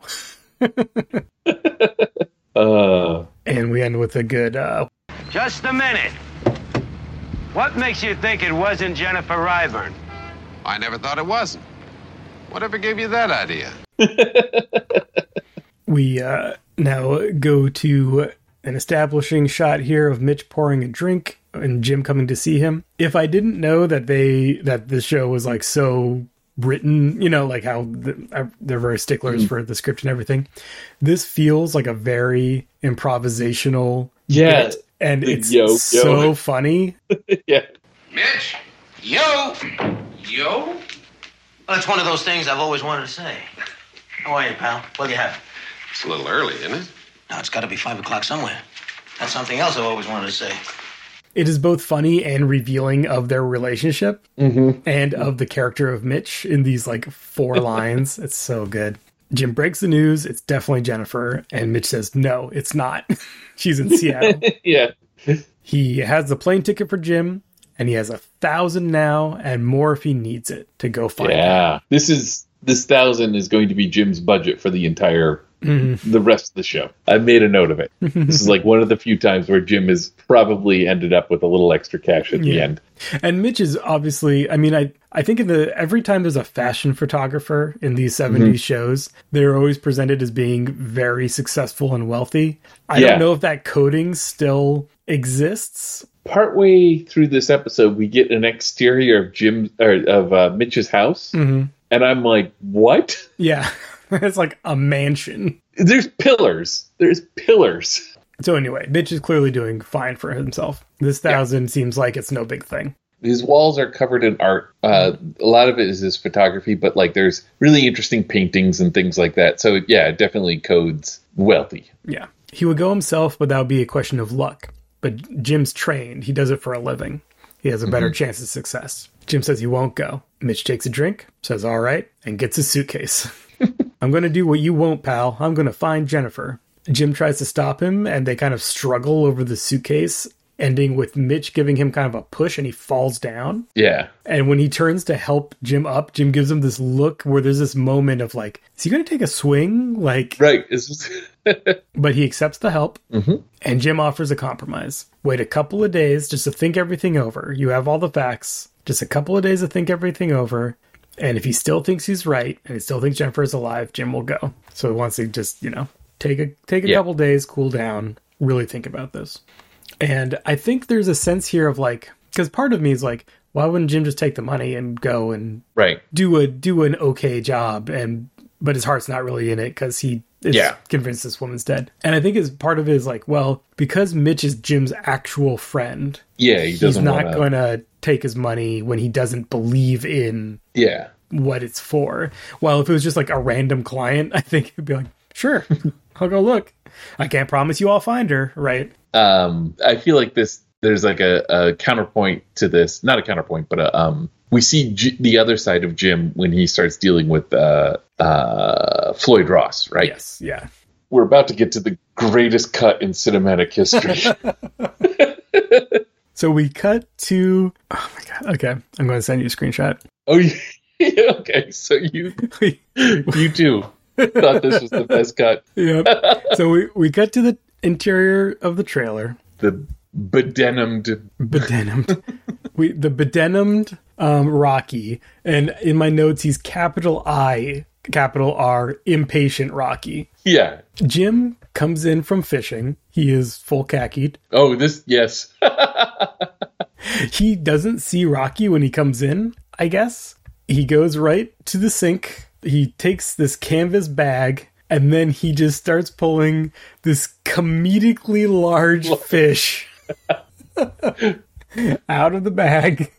Uh, And we end with a good, uh, Just a minute. What makes you think it wasn't Jennifer Ryburn? I never thought it wasn't. Whatever gave you that idea? we uh, now go to an establishing shot here of Mitch pouring a drink and Jim coming to see him. If I didn't know that they that the show was like so written, you know, like how the, uh, they're very sticklers for the script and everything, this feels like a very improvisational Yeah, bit, and the it's yo, yo. so funny. yeah. Mitch? Yo! Yo? Well, it's one of those things I've always wanted to say. How are you, pal? What do you have? It's a little early, isn't it? No, it's got to be five o'clock somewhere. That's something else I've always wanted to say. It is both funny and revealing of their relationship mm-hmm. and of the character of Mitch in these like four lines. It's so good. Jim breaks the news. It's definitely Jennifer. And Mitch says, no, it's not. She's in Seattle. Yeah. he has the plane ticket for Jim and he has a thousand now and more if he needs it to go find. Yeah. This is this thousand is going to be Jim's budget for the entire mm-hmm. the rest of the show. I made a note of it. this is like one of the few times where Jim has probably ended up with a little extra cash at the end. And Mitch is obviously, I mean, I, I think in the, every time there's a fashion photographer in these 70s mm-hmm. shows, they're always presented as being very successful and wealthy. I Yeah. don't know if that coding still exists. Partway through this episode, we get an exterior of Jim or of uh, Mitch's house, and I'm like, "What? Yeah. it's like a mansion. There's pillars. There's pillars." So anyway, Mitch is clearly doing fine for himself. This thousand seems like it's no big thing. his walls are covered in art. Uh, a lot of it is his photography, but like there's really interesting paintings and things like that. So yeah, it definitely codes wealthy. Yeah. He would go himself, but that would be a question of luck. But Jim's trained. He does it for a living. He has a better mm-hmm. chance of success. Jim says he won't go. Mitch takes a drink, says all right, and gets his suitcase. I'm going to do what you won't, pal. I'm going to find Jennifer. Jim tries to stop him, and they kind of struggle over the suitcase, ending with Mitch giving him kind of a push, and he falls down. Yeah, And when he turns to help Jim up, Jim gives him this look where there's this moment of like, is he going to take a swing? Like, right. It's but he accepts the help, mm-hmm. and Jim offers a compromise. Wait a couple of days just to think everything over. You have all the facts. Just a couple of days to think everything over. And if he still thinks he's right, and he still thinks Jennifer is alive, Jim will go. So he wants to just, you know, take a take a Yeah. couple days, cool down, really think about this. And I think there's a sense here of like, because part of me is like, why wouldn't Jim just take the money and go and right. do a do an okay job and but his heart's not really in it because he Yeah. convinced this woman's dead and i think is part of it is like well because mitch is jim's actual friend Yeah, he he's not want to. going to take his money when he doesn't believe in Yeah, what it's for while if it was just like a random client i think he'd be like sure i'll go look i can't promise you i'll find her right um, I feel like this. There's like a, a counterpoint to this. Not a counterpoint, but a um, we see J- the other side of Jim when he starts dealing with uh, uh, Floyd Ross, right? Yes, yeah. We're about to get to the greatest cut in cinematic history. So we cut to. Oh my god. Okay, I'm going to send you a screenshot. oh, yeah. okay. So you you too thought this was the best cut. yep. So we we cut to the interior of the trailer. The bedenimed. Bedenimed. we the bedenimed um, Rocky, and in my notes he's capital I, capital R, impatient Rocky. Yeah. Jim comes in from fishing. He is full khakied. Oh, this yes. He doesn't see Rocky when he comes in, I guess. He goes right to the sink. He takes this canvas bag and then he just starts pulling this comedically large fish out of the bag.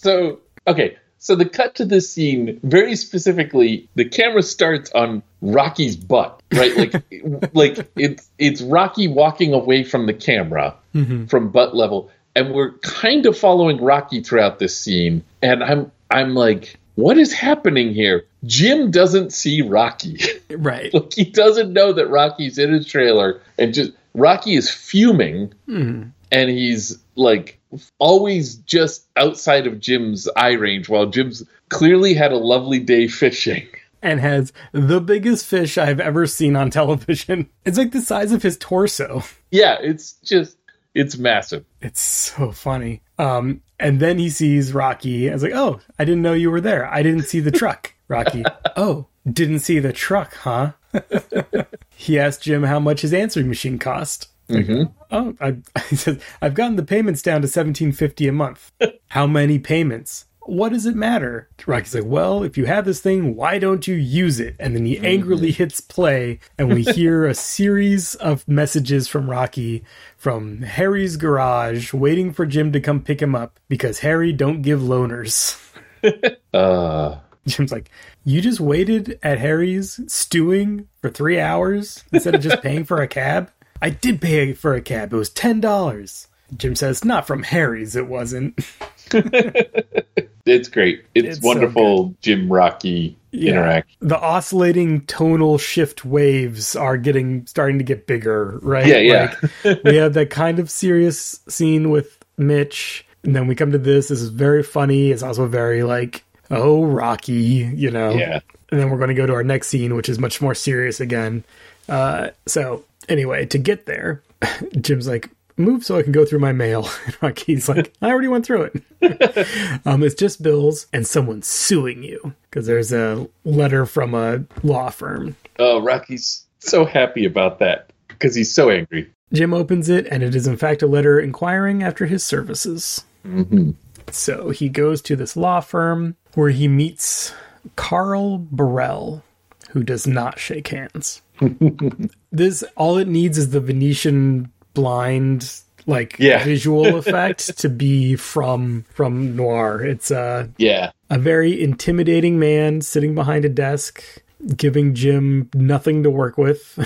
So okay. So the cut to this scene, very specifically, the camera starts on Rocky's butt, right? Like, like it's it's Rocky walking away from the camera mm-hmm. from butt level, and we're kind of following Rocky throughout this scene. And I'm I'm like, what is happening here? Jim doesn't see Rocky. Right. like he doesn't know that Rocky's in his trailer, and just Rocky is fuming, hmm. and he's like always just outside of Jim's eye range, while Jim's clearly had a lovely day fishing. And has the biggest fish I've ever seen on television. It's like the size of his torso. Yeah, it's just it's massive. It's so funny. Um, and then he sees Rocky. I was like, oh, I didn't know you were there. I didn't see the truck. Rocky, oh, didn't see the truck, huh? he asked Jim how much his answering machine cost. Oh, I, he says, I've gotten the payments down to seventeen fifty a month. How many payments? What does it matter? Rocky's like, well, if you have this thing, why don't you use it? And then he angrily hits play, and we hear a series of messages from Rocky from Harry's garage, waiting for Jim to come pick him up because Harry don't give loaners. Uh Jim's like, you just waited at Harry's stewing for three hours instead of just paying for a cab? I did pay for a cab. It was ten dollars. Jim says, not from Harry's, it wasn't. it's great. It's, It's so wonderful Jim Rocky interact. The oscillating tonal shift waves are getting starting to get bigger, right? Yeah, yeah. Like, we have that kind of serious scene with Mitch, and then we come to this. This is very funny. It's also very like, oh, Rocky, you know. Yeah. And then we're going to go to our next scene, which is much more serious again. Uh, so anyway, to get there, Jim's like, move so I can go through my mail. And Rocky's like, I already went through it. um, it's just bills and someone's suing you because there's a letter from a law firm. Oh, Rocky's so happy about that because he's so angry. Jim opens it, and it is in fact a letter inquiring after his services. So he goes to this law firm where he meets Carl Burrell, who does not shake hands. This all it needs is the Venetian blind like Yeah. visual effect to be from from noir. It's uh Yeah. a very intimidating man sitting behind a desk giving Jim nothing to work with.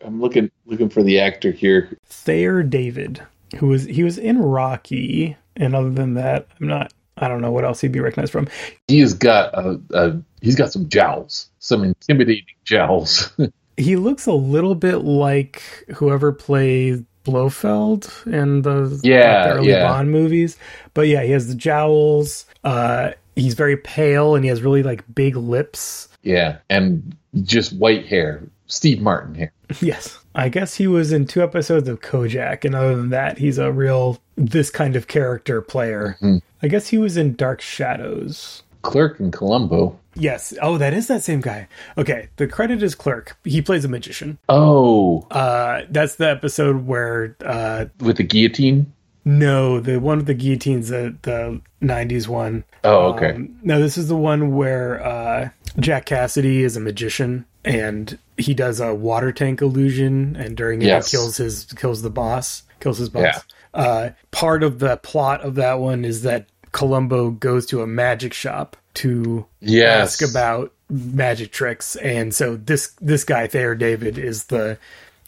I'm looking looking for the actor here. Thayer David, who was he was in Rocky, and other than that, I'm not. I don't know what else he'd be recognized from. He has got a, a he's got some jowls, some intimidating jowls. He looks a little bit like whoever played Blofeld in the, Yeah, the early yeah. Bond movies. But yeah, he has the jowls. Uh, he's very pale and he has really like big lips. yeah, and just white hair, Steve Martin hair. Yes. I guess he was in two episodes of Kojak, and other than that, he's a real this kind of character player. I guess he was in Dark Shadows. Clerk in Columbo. Yes. Oh, that is that same guy. Okay. The credit is Clerk. He plays a magician. Oh, Uh, that's the episode where, uh, with the guillotine. no, the one with the guillotines, the, the 90s one. Oh, okay. Um, no, this is the one where, uh, Jack Cassidy is a magician and he does a water tank illusion and during it Yes. he kills his, kills the boss, kills his boss. Yeah. Uh, part of the plot of that one is that Columbo goes to a magic shop to Yes. ask about magic tricks, and so this this guy Thayer David is the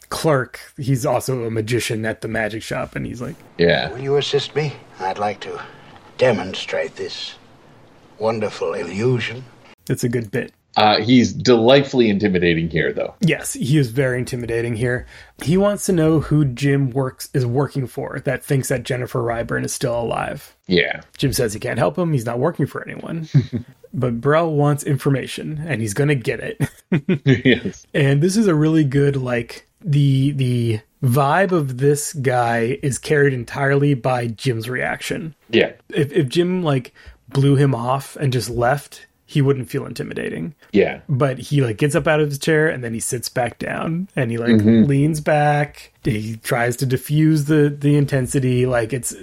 clerk. He's also a magician at the magic shop, and he's like, yeah. Will you assist me? I'd like to demonstrate this wonderful illusion. It's a good bit. Uh, he's delightfully intimidating here, though. Yes, he is very intimidating here. He wants to know who Jim works is working for that thinks that Jennifer Ryburn is still alive. Yeah. Jim says he can't help him. He's not working for anyone. but Burrell wants information and he's going to get it. yes. And this is a really good like the the vibe of this guy is carried entirely by Jim's reaction. Yeah. If if Jim like blew him off and just left, he wouldn't feel intimidating. Yeah. But he like gets up out of his chair and then he sits back down and he like Mhm. leans back. He tries to diffuse the the intensity. Like it's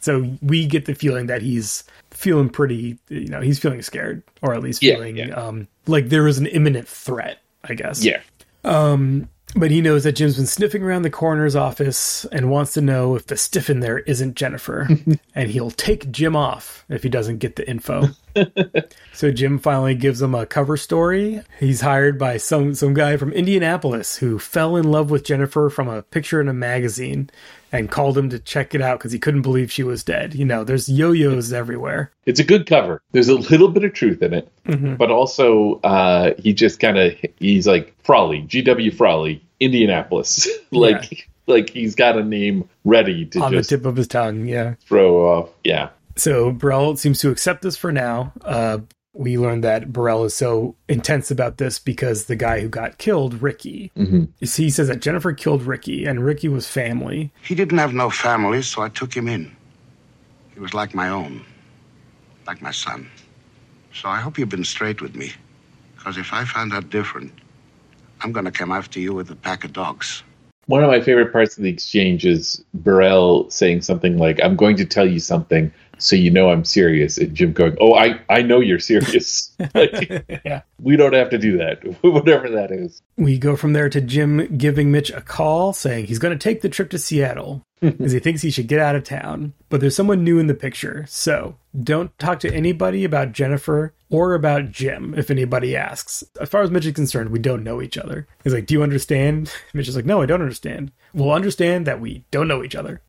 so we get the feeling that he's feeling pretty. You know, he's feeling scared or at least Yeah, feeling um like there is an imminent threat. I guess. Yeah. Um, but he knows that Jim's been sniffing around the coroner's office and wants to know if the stiff in there isn't Jennifer. and he'll take Jim off if he doesn't get the info. so Jim finally gives him a cover story. He's hired by some some guy from Indianapolis who fell in love with Jennifer from a picture in a magazine and called him to check it out because he couldn't believe she was dead. You know, there's yo-yos everywhere. It's a good cover. There's a little bit of truth in it, Mhm. but also uh, he just kind of he's like Frawley, G.W. Frawley, Indianapolis. like like he's got a name ready to on just the tip of his tongue, yeah. throw off. Yeah. So Burrell seems to accept this for now. Uh, we learned that Burrell is so intense about this because the guy who got killed, Ricky, Mhm. he says that Jennifer killed Ricky, and Ricky was family. He didn't have no family, so I took him in. He was like my own, like my son. So I hope you've been straight with me, because if I find out different, I'm gonna come after you with a pack of dogs. One of my favorite parts of the exchange is Burrell saying something like, "I'm going to tell you something, so you know I'm serious," and Jim going, "Oh, I I know you're serious. like, yeah. we don't have to do that, whatever that is." We go from there to Jim giving Mitch a call saying he's going to take the trip to Seattle because he thinks he should get out of town. But there's someone new in the picture. So don't talk to anybody about Jennifer or about Jim if anybody asks. As far as Mitch is concerned, we don't know each other. He's like, Do you understand? Mitch is like, No, I don't understand. We'll understand that we don't know each other.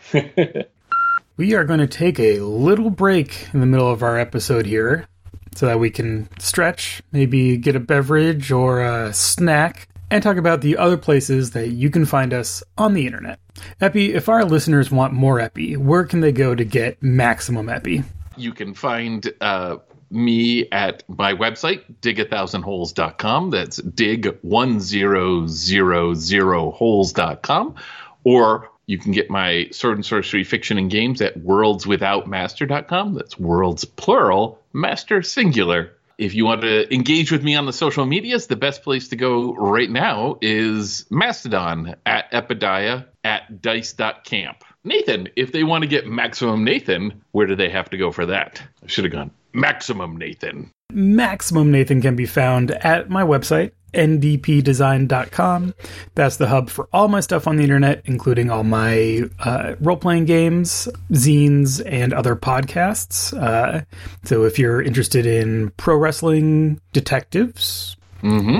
We are going to take a little break in the middle of our episode here so that we can stretch, maybe get a beverage or a snack, and talk about the other places that you can find us on the internet. Epi, if our listeners want more Epi, where can they go to get maximum Epi? You can find uh, me at my website, digathousandholes.com. That's dig1000holes.com. Or you can get my sword and sorcery fiction and games at worldswithoutmaster.com. That's worlds plural, master singular. If you want to engage with me on the social medias, the best place to go right now is Mastodon at Epidia at dice.camp. Nathan, if they want to get maximum Nathan, where do they have to go for that? I should have gone maximum Nathan. Maximum Nathan can be found at my website, ndpdesign.com. That's the hub for all my stuff on the internet, including all my uh, role playing games, zines, and other podcasts. Uh, so if you're interested in pro wrestling detectives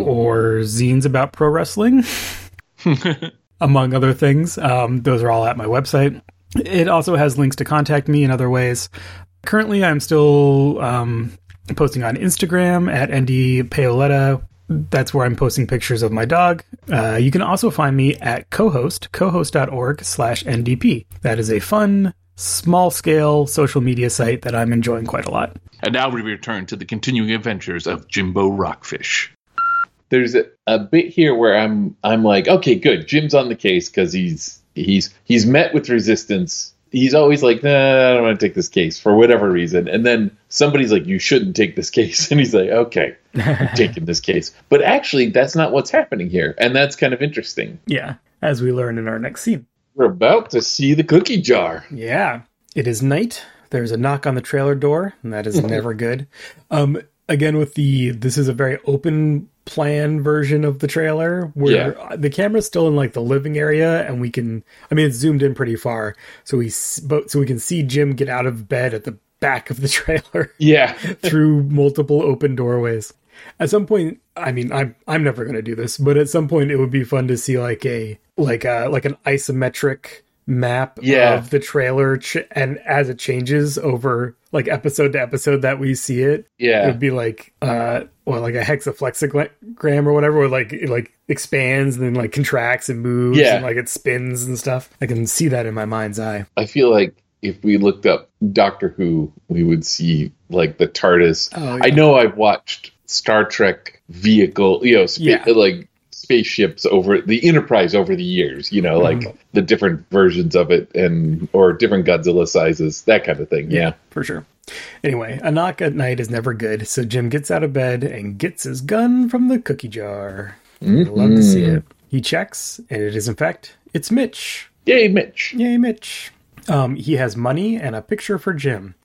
or zines about pro wrestling, among other things, um, those are all at my website. It also has links to contact me in other ways. Currently, I'm still um, posting on Instagram at ND Paoletta. That's where I'm posting pictures of my dog. Uh, you can also find me at cohost, cohost.org slash NDP. That is a fun, small scale social media site that I'm enjoying quite a lot. And now we return to the continuing adventures of Jimbo Rockfish. There's a, a bit here where I'm I'm like, okay, good. Jim's on the case because he's he's he's met with resistance. He's always like, nah, I don't want to take this case for whatever reason. And then somebody's like, you shouldn't take this case. And he's like, okay, I'm taking this case. But actually, that's not what's happening here. And that's kind of interesting. Yeah, as we learn in our next scene. We're about to see the cookie jar. Yeah. It is night. There's a knock on the trailer door, and that is never good. Um, again, with the this is a very open plan version of the trailer where the camera's still in like the living area, and we can. I mean, it's zoomed in pretty far, so we but so we can see Jim get out of bed at the back of the trailer. Yeah. through multiple open doorways. At some point, I mean, I'm I'm never going to do this, but at some point, it would be fun to see like a like a like an isometric map Yeah. of the trailer ch- and as it changes over like episode to episode that we see it Yeah. it would be like uh or like a hexaflexogram or whatever where like it like expands and then like contracts and moves Yeah. and like it spins and stuff i can see that in my mind's eye I feel like if we looked up Doctor Who, we would see like the TARDIS. Oh, I know I've watched Star Trek vehicle, you know, Yeah. like spaceships over the Enterprise over the years. You know, like Mhm. the different versions of it and or different Godzilla sizes, that kind of thing. Yeah. for sure anyway a knock at night is never good so jim gets out of bed and gets his gun from the cookie jar I'd love to see it he checks and it is in fact it's mitch Yay, Mitch. Yay, Mitch. Um, he has money and a picture for Jim.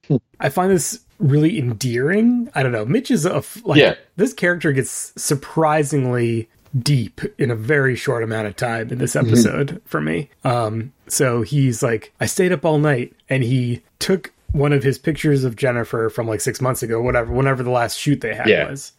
I find this really endearing. I don't know. Mitch is a like Yeah. this character gets surprisingly deep in a very short amount of time in this episode for me. Um, so he's like, I stayed up all night, and he took one of his pictures of Jennifer from like six months ago, whatever, whenever the last shoot they had Yeah. was.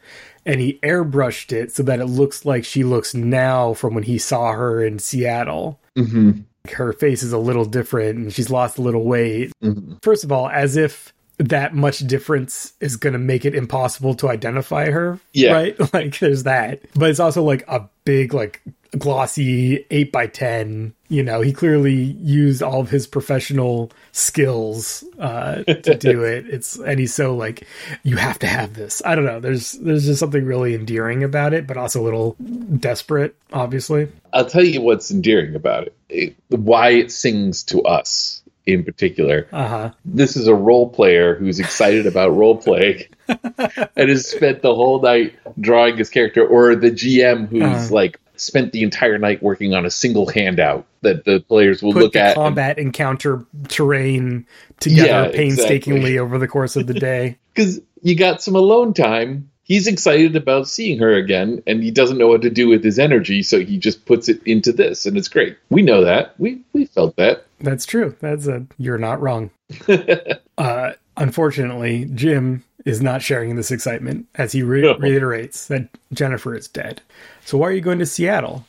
And he airbrushed it so that it looks like she looks now from when he saw her in Seattle Mm-hmm. her face is a little different and she's lost a little weight. Mm-hmm. First of all, as if that much difference is going to make it impossible to identify her. Yeah. Right? Like, there's that. But it's also like a big, like, glossy 8 by 10 You know, he clearly used all of his professional skills uh, to do it. It's and he's so like, you have to have this. I don't know. There's there's just something really endearing about it, but also a little desperate, obviously. I'll tell you what's endearing about it. it why it sings to us in particular. Uh huh. This is a role player who's excited about role playing and has spent the whole night drawing his character, or the GM who's Uh-huh. like spent the entire night working on a single handout that the players will put look at. and- combat encounter terrain together Yeah, painstakingly exactly. over the course of the day. because you got some alone time. He's excited about seeing her again, and he doesn't know what to do with his energy, so he just puts it into this, and it's great. We know that. We we felt that. That's true. That's a you're not wrong. uh, unfortunately, Jim is not sharing this excitement as he re- No. reiterates that Jennifer is dead. So why are you going to Seattle?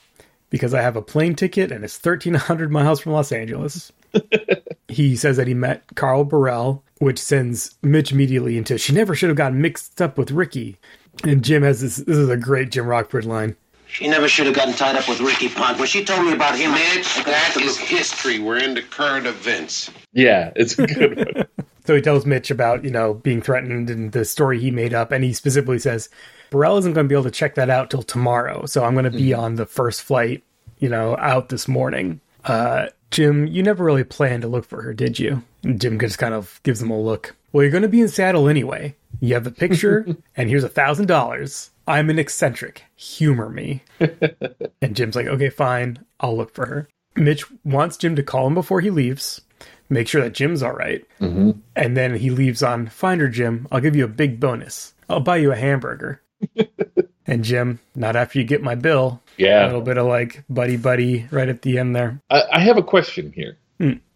Because I have a plane ticket and it's 1,300 miles from Los Angeles. he says that he met Carl Burrell, which sends Mitch immediately into she never should have gotten mixed up with Ricky. And Jim has this. This is a great Jim Rockford line. She never should have gotten tied up with Ricky Pond. When she told me about him, Mitch, I that is history. We're into current events. Yeah, it's a good one. So he tells Mitch about, you know, being threatened and the story he made up. And he specifically says, Burrell isn't going to be able to check that out till tomorrow. So I'm going to be on the first flight, you know, out this morning. Uh, Jim, you never really planned to look for her, did you? And Jim just kind of gives him a look. Well, you're going to be in Seattle anyway. You have the picture, and here's a thousand dollars. I'm an eccentric. Humor me. and Jim's like, okay, fine. I'll look for her. Mitch wants Jim to call him before he leaves, make sure that Jim's all right. hmm And then he leaves on, Find her, Jim. I'll give you a big bonus. I'll buy you a hamburger. and Jim, not after you get my bill. Yeah. A little bit of like buddy buddy right at the end there. I, I have a question here.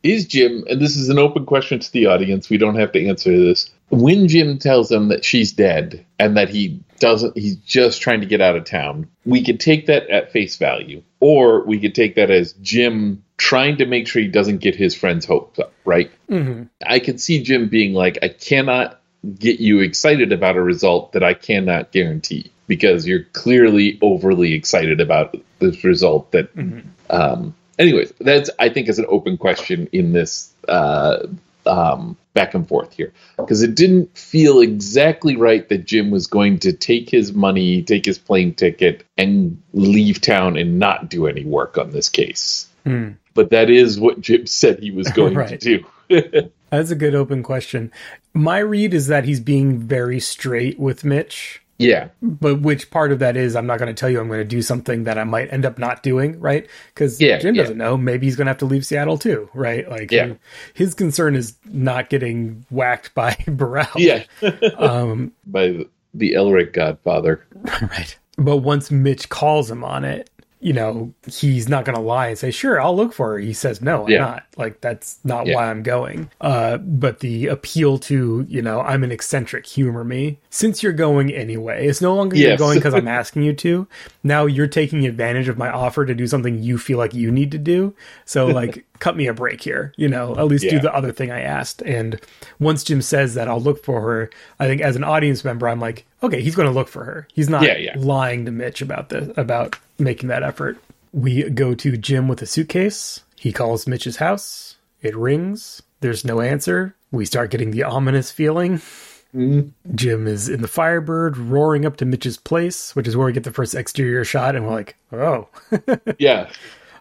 Is Hmm. Jim, and this is an open question to the audience, we don't have to answer this. When Jim tells him that she's dead and that he doesn't, he's just trying to get out of town, we could take that at face value, or we could take that as Jim trying to make sure he doesn't get his friend's hopes up, right? hmm I could see Jim being like, I cannot get you excited about a result that I cannot guarantee because you're clearly overly excited about this result that um anyways that's i think is an open question in this uh um back and forth here because it didn't feel exactly right that jim was going to take his money take his plane ticket and leave town and not do any work on this case Hmm. but that is what jim said he was going to do That's a good open question. My read is that he's being very straight with Mitch. Yeah But which part of that is I'm not going to tell you I'm going to do something that I might end up not doing, right? Because Yeah, Jim yeah. doesn't know. Maybe he's going to have to leave Seattle too, right? Like, Yeah. his concern is not getting whacked by Burrell. yeah Um, by the- the elric godfather right. But once Mitch calls him on it, you know, he's not going to lie and say, sure, I'll look for her. He says, no, I'm Yeah. not. Like, that's not Yeah. why I'm going. Uh, but the appeal to, you know, I'm an eccentric, humor me. Since you're going anyway, it's no longer you're going because I'm asking you to. Now you're taking advantage of my offer to do something you feel like you need to do. So, like, cut me a break here, you know, at least do the other thing I asked. And once Jim says that I'll look for her, I think as an audience member, I'm like, okay, he's going to look for her. He's not Yeah, yeah. lying to Mitch about this, about making that effort. We go to Jim with a suitcase. He calls Mitch's house. It rings. There's no answer. We start getting the ominous feeling. Jim is in the Firebird roaring up to Mitch's place, which is where we get the first exterior shot, and we're like, oh, Yeah.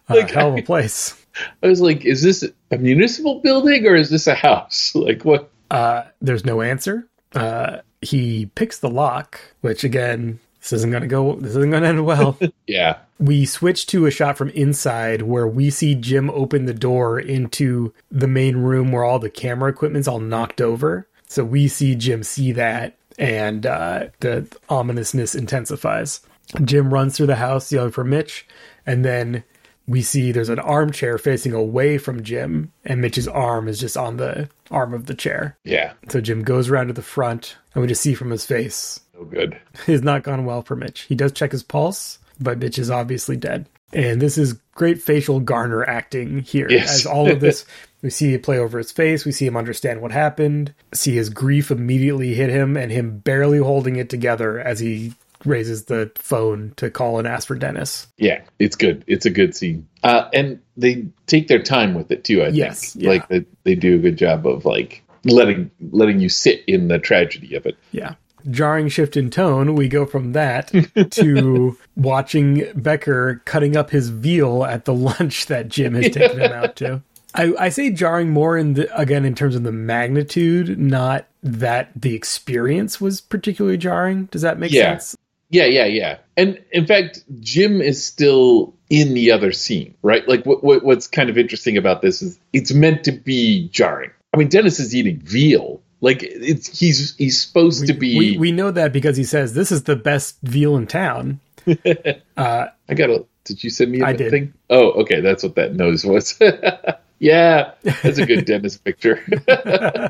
Like, hell of a place. I was like, is this a municipal building or is this a house? Like, what? Uh, there's no answer. Uh, he picks the lock, which again, this isn't gonna go. This isn't gonna end well. Yeah. we switch to a shot from inside where we see Jim open the door into the main room where all the camera equipment's all knocked over. So we see Jim see that, and uh, the ominousness intensifies. Jim runs through the house yelling for Mitch, and then we see there's an armchair facing away from Jim, and Mitch's arm is just on the arm of the chair. Yeah. So Jim goes around to the front, and we just see from his face No good. has not gone well for Mitch. He does check his pulse, but Mitch is obviously dead. And this is great facial Garner acting here. Yes. As all of this, we see it play over his face, we see him understand what happened, see his grief immediately hit him, and him barely holding it together as he raises the phone to call and ask for Dennis. Yeah, it's good. It's a good scene. Uh, and they take their time with it too. I Yes, think. yeah. Like they, they do a good job of like letting letting you sit in the tragedy of it. Yeah. Jarring shift in tone, we go from that to watching Becker cutting up his veal at the lunch that Jim has taken him out to. I, I say jarring more in the again in terms of the magnitude, not that the experience was particularly jarring. Does that make Yeah. sense? Yeah, yeah, yeah. And in fact, Jim is still in the other scene, right? Like what, what what's kind of interesting about this is it's meant to be jarring. I mean, Dennis is eating veal. Like it's he's he's supposed to be. We we know that because he says this is the best veal in town. I gotta. Did you send me I did. thing? Oh, okay. That's what that nose was. yeah, that's a good Dennis picture.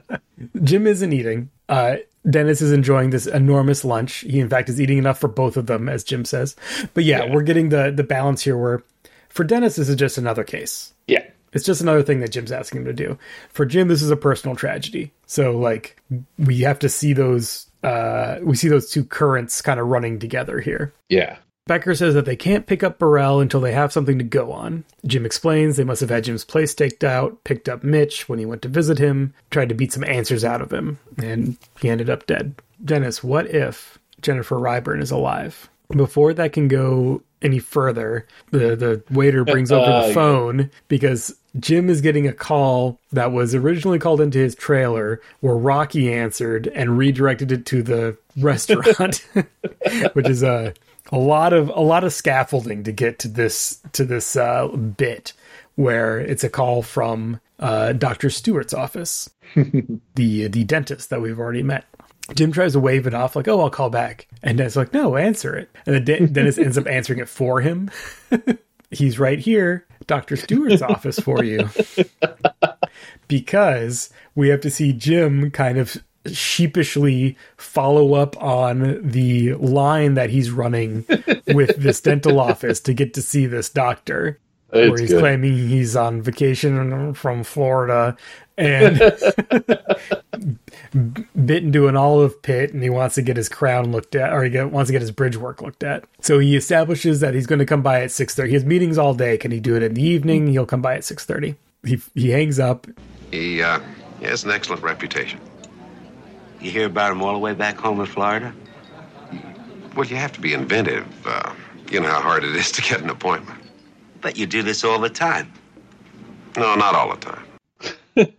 Jim isn't eating. Uh, Dennis is enjoying this enormous lunch. He, in fact, is eating enough for both of them, as Jim says. But yeah, Yeah. we're getting the the balance here. Where for Dennis, this is just another case. yeah, It's just another thing that Jim's asking him to do. For Jim, this is a personal tragedy. So like we have to see those. Uh, we see those two currents kind of running together here. yeah, Becker says that they can't pick up Burrell until they have something to go on. Jim explains they must have had Jim's place staked out, picked up Mitch when he went to visit him, tried to beat some answers out of him, and he ended up dead. Dennis, what if Jennifer Ryburn is alive? Before that can go any further, the, the waiter brings over Uh, the phone because Jim is getting a call that was originally called into his trailer where Rocky answered and redirected it to the restaurant, which is a a lot of a lot of scaffolding to get to this to this uh, bit where it's a call from uh, Doctor Stewart's office, the the dentist that we've already met. Jim tries to wave it off, like, "Oh, I'll call back," and Dennis like, "No, answer it." And then Den- Dennis ends up answering it for him. He's right here, Doctor Stewart's office for you, because we have to see Jim kind of sheepishly follow up on the line that he's running with this dental office to get to see this doctor where he's good. claiming he's on vacation from Florida and bit into an olive pit and he wants to get his crown looked at or he get, wants to get his bridge work looked at. So he establishes that he's going to come by at 6:30. He has meetings all day. Can he do it in the evening? He'll come by at 6:30. He he hangs up. He, uh, he has an excellent reputation. You hear about him all the way back home in Florida? Well, you have to be inventive. Uh, you know how hard it is to get an appointment. Bet you do this all the time. No, not all the time.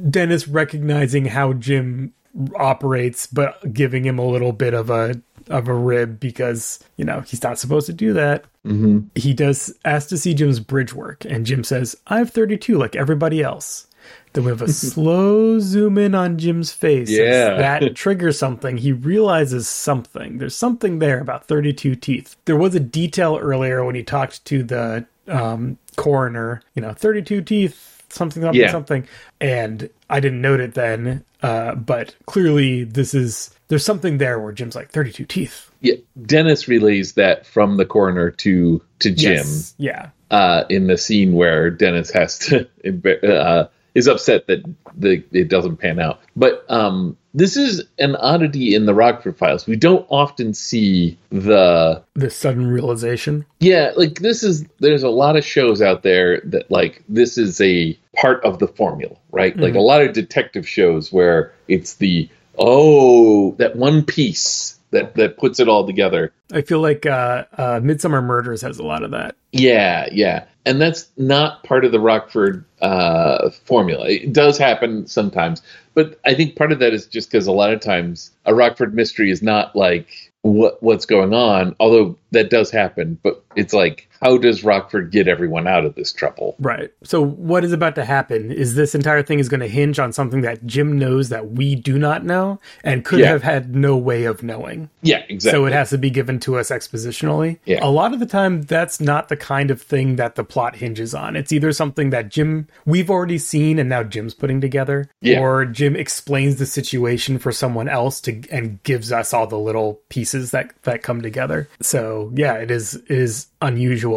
Dennis recognizing how Jim operates, but giving him a little bit of a of a rib because you know he's not supposed to do that. Mm-hmm. He does ask to see Jim's bridge work, and Jim says, "I have 32, like everybody else." Then we have a slow zoom in on Jim's face. Yeah. That triggers something. He realizes something. There's something there about 32 teeth. There was a detail earlier when he talked to the um, coroner, you know, 32 teeth, something, something, Yeah. something. And I didn't note it then. Uh, but clearly, this is, there's something there where Jim's like, 32 teeth. Yeah, Dennis relays that from the coroner to to Jim Yes. Yeah. uh, in the scene where Dennis has to uh, is upset that the it doesn't pan out. But um, this is an oddity in the Rockford Files. We don't often see the This sudden realization. yeah, like this is there's a lot of shows out there that like this is a part of the formula, right? Like a lot of detective shows where it's the oh that one piece that that puts it all together. I feel like uh, uh, Midsomer Murders has a lot of that. Yeah, yeah. And that's not part of the Rockford uh, formula. It does happen sometimes, but I think part of that is just because a lot of times a Rockford mystery is not like what what's going on, although that does happen. But it's like, how does Rockford get everyone out of this trouble? Right. So what is about to happen is this entire thing is going to hinge on something that Jim knows that we do not know and could Yeah. have had no way of knowing. Yeah, exactly. So it has to be given to us expositionally. Yeah. A lot of the time, that's not the kind of thing that the plot hinges on. It's either something that Jim, we've already seen and now Jim's putting together, Yeah. or Jim explains the situation for someone else to and gives us all the little pieces that that come together. So yeah, it is it is unusual.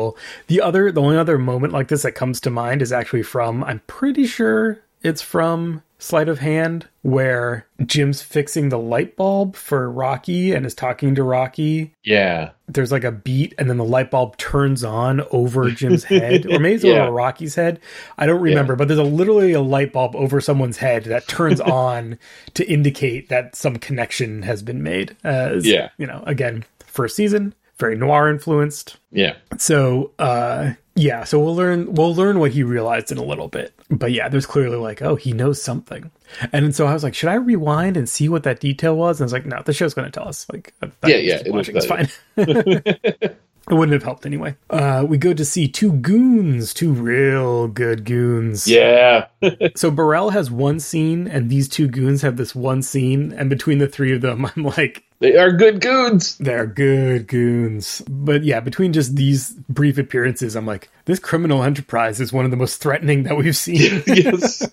The other, the only other moment like this that comes to mind is actually from, I'm pretty sure it's from Sleight of Hand, where Jim's fixing the light bulb for Rocky and is talking to Rocky. yeah, There's like a beat, and then the light bulb turns on over Jim's head, or maybe it's Yeah. over Rocky's head. I don't remember, but there's a literally a light bulb over someone's head that turns on to indicate that some connection has been made. As, Yeah. you know, again, first season, very noir influenced. yeah. So, uh, yeah, so we'll learn we'll learn what he realized in a little bit. But yeah, there's clearly like, oh, he knows something. And so I was like, should I rewind and see what that detail was? And I was like, no, the show's going to tell us. Like, Yeah, yeah, it'll watching, it's fine. it wouldn't have helped anyway. Uh, we go to see two goons, two real good goons. Yeah. So Burrell has one scene, and these two goons have this one scene, and between the three of them, I'm like, they are good goons. they're good goons. But yeah, between just these brief appearances, I'm like, this criminal enterprise is one of the most threatening that we've seen. yes.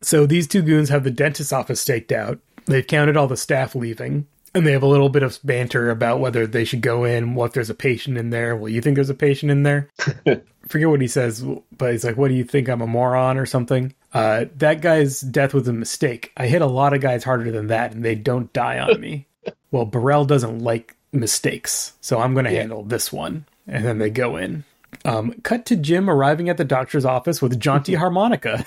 so these two goons have the dentist's office staked out. They've counted all the staff leaving. And they have a little bit of banter about whether they should go in, what if there's a patient in there. Well, you think there's a patient in there? forget what he says, but he's like, "What do you think? I'm a moron or something." Uh, that guy's death was a mistake. I hit a lot of guys harder than that, and they don't die on me. well, Burrell doesn't like mistakes, so I'm going to handle this one. And then they go in. Um, cut to Jim arriving at the doctor's office with jaunty harmonica.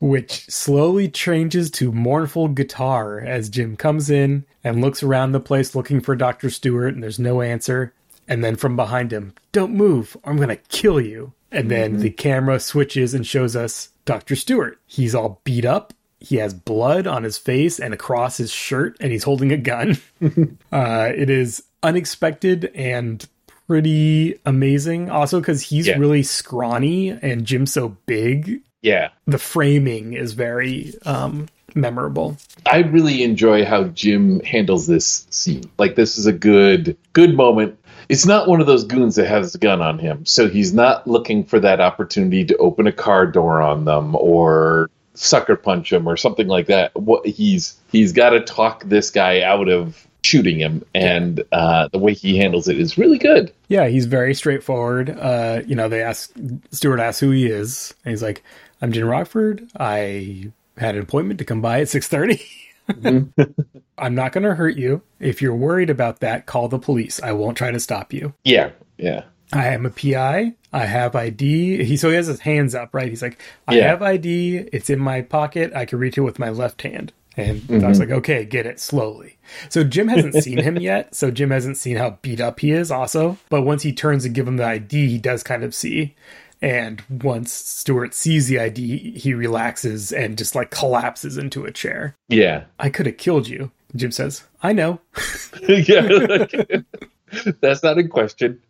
Which slowly changes to mournful guitar as Jim comes in and looks around the place looking for Dr. Stewart, and there's no answer. And then from behind him, don't move, or I'm going to kill you. And then the camera switches and shows us Dr. Stewart. He's all beat up. He has blood on his face and across his shirt, and he's holding a gun. uh, it is unexpected and pretty amazing. Also, because he's Yeah. really scrawny and Jim's so big, Yeah. the framing is very um memorable. I really enjoy how Jim handles this scene. Like this is a good good moment. It's not one of those goons that has a gun on him. So he's not looking for that opportunity to open a car door on them or sucker punch him or something like that. What he's he's got to talk this guy out of shooting him and uh, the way he handles it is really good. Yeah, he's very straightforward. Uh, you know, they ask Stewart asks who he is, and he's like, "I'm Jim Rockford. I had an appointment to come by at 6:30. Mm-hmm. I'm not going to hurt you. If you're worried about that, call the police. I won't try to stop you. Yeah. Yeah. I am a PI. I have ID. He so he has his hands up, right? He's like, I Yeah. have ID. It's in my pocket. I can reach it with my left hand. And I was mm-hmm. like, okay, get it slowly. So Jim hasn't seen him yet. So Jim hasn't seen how beat up he is, also. But once he turns and give him the ID, he does kind of see. And once Stewart sees the ID, he relaxes and just like collapses into a chair. Yeah. I could have killed you. Jim says, I know. yeah. That's not in question.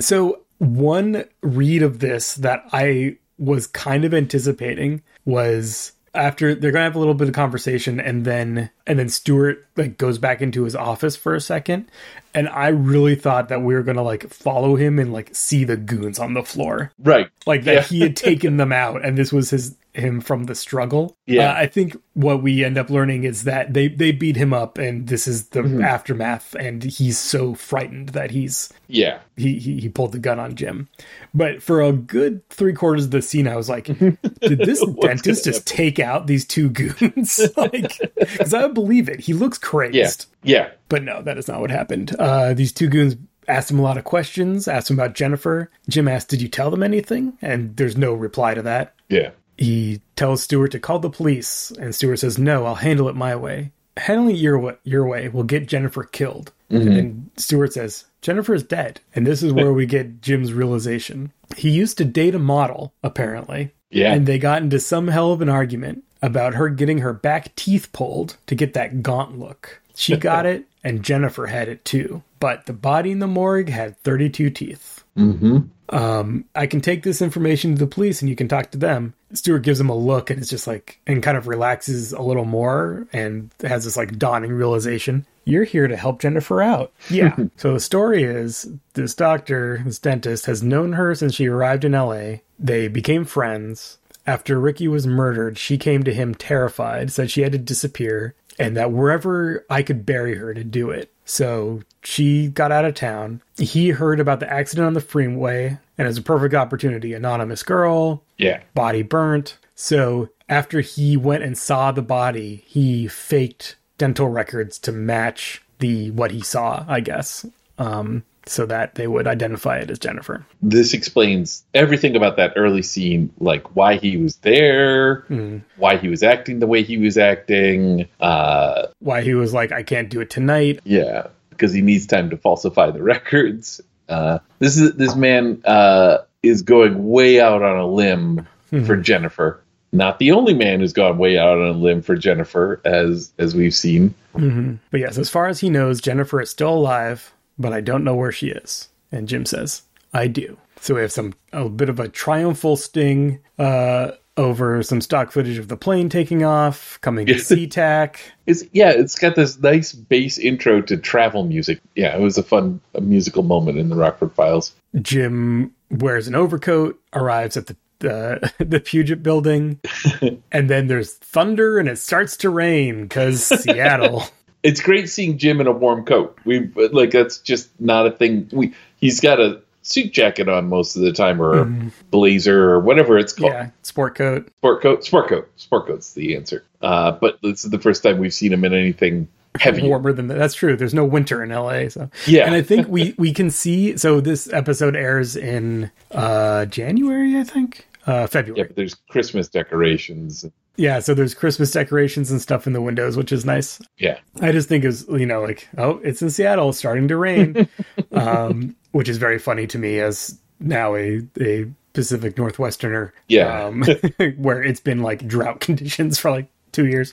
So one read of this that I was kind of anticipating was after they're gonna have a little bit of conversation and then and then Stewart like goes back into his office for a second and I really thought that we were gonna like follow him and like see the goons on the floor. Right. Like that Yeah. he had taken them out and this was his him from the struggle. Yeah. Uh, I think what we end up learning is that they they beat him up and this is the Mhm. aftermath and he's so frightened that he's Yeah. he, he he pulled the gun on Jim. But for a good three quarters of the scene, I was like, did this dentist just take out these two goons? like, because I would believe it. He looks crazed. Yeah. Yeah. But no, that is not what happened. Uh, these two goons asked him a lot of questions, asked him about Jennifer. Jim asked, Did you tell them anything? And there's no reply to that. Yeah. He tells Stewart to call the police, and Stewart says, No, I'll handle it my way. Handling your, wa- your way will get Jennifer killed. Mhm. And Stewart says, Jennifer is dead. And this is where we get Jim's realization. He used to date a model, apparently. Yeah. And they got into some hell of an argument about her getting her back teeth pulled to get that gaunt look. She got it, and Jennifer had it too. But the body in the morgue had 32 teeth. Mm-hmm. Um, I can take this information to the police and you can talk to them. Stewart gives him a look and it's just like, and kind of relaxes a little more and has this like dawning realization. You're here to help Jennifer out. Yeah. so the story is this doctor, this dentist, has known her since she arrived in LA. They became friends. After Ricky was murdered, she came to him terrified, said she had to disappear, and that wherever I could bury her to do it. So she got out of town. He heard about the accident on the freeway, and it's a perfect opportunity. Anonymous girl, Yeah. body burnt. So after he went and saw the body, he faked dental records to match the what he saw, I guess, um, so that they would identify it as Jennifer. This explains everything about that early scene, like why he was there, Mm. why he was acting the way he was acting. Uh, Why he was like, "I can't do it tonight." yeah, because he needs time to falsify the records. Uh, this is this man uh, is going way out on a limb for Jennifer. Not the only man who's gone way out on a limb for Jennifer, as as we've seen. hmm But yes, as far as he knows, Jennifer is still alive, but I don't know where she is. And Jim says, I do. So we have some a bit of a triumphal sting uh, over some stock footage of the plane taking off, coming to SeaTac. It's yeah, it's got this nice bass intro to travel music. Yeah, it was a fun a musical moment in the Rockford Files. Jim wears an overcoat, arrives at the uh, the Puget building, and then there's thunder and it starts to rain because Seattle. It's great seeing Jim in a warm coat. We like that's just not a thing. We he's got a suit jacket on most of the time, or Mhm. a blazer, or whatever it's called. yeah, sport coat. Sport coat, sport coat, sport coat's the answer. Uh, but this is the first time we've seen him in anything heavy. warmer than that. That's true. There's no winter in LA, so Yeah. And I think we we can see. So this episode airs in uh January, I think, uh February. Yeah, but there's Christmas decorations. Yeah, so there's Christmas decorations and stuff in the windows, which is nice. Yeah, I just think is you know like oh it's in Seattle, starting to rain, um, which is very funny to me as now a a Pacific Northwesterner. Yeah. um, where it's been like drought conditions for like two years.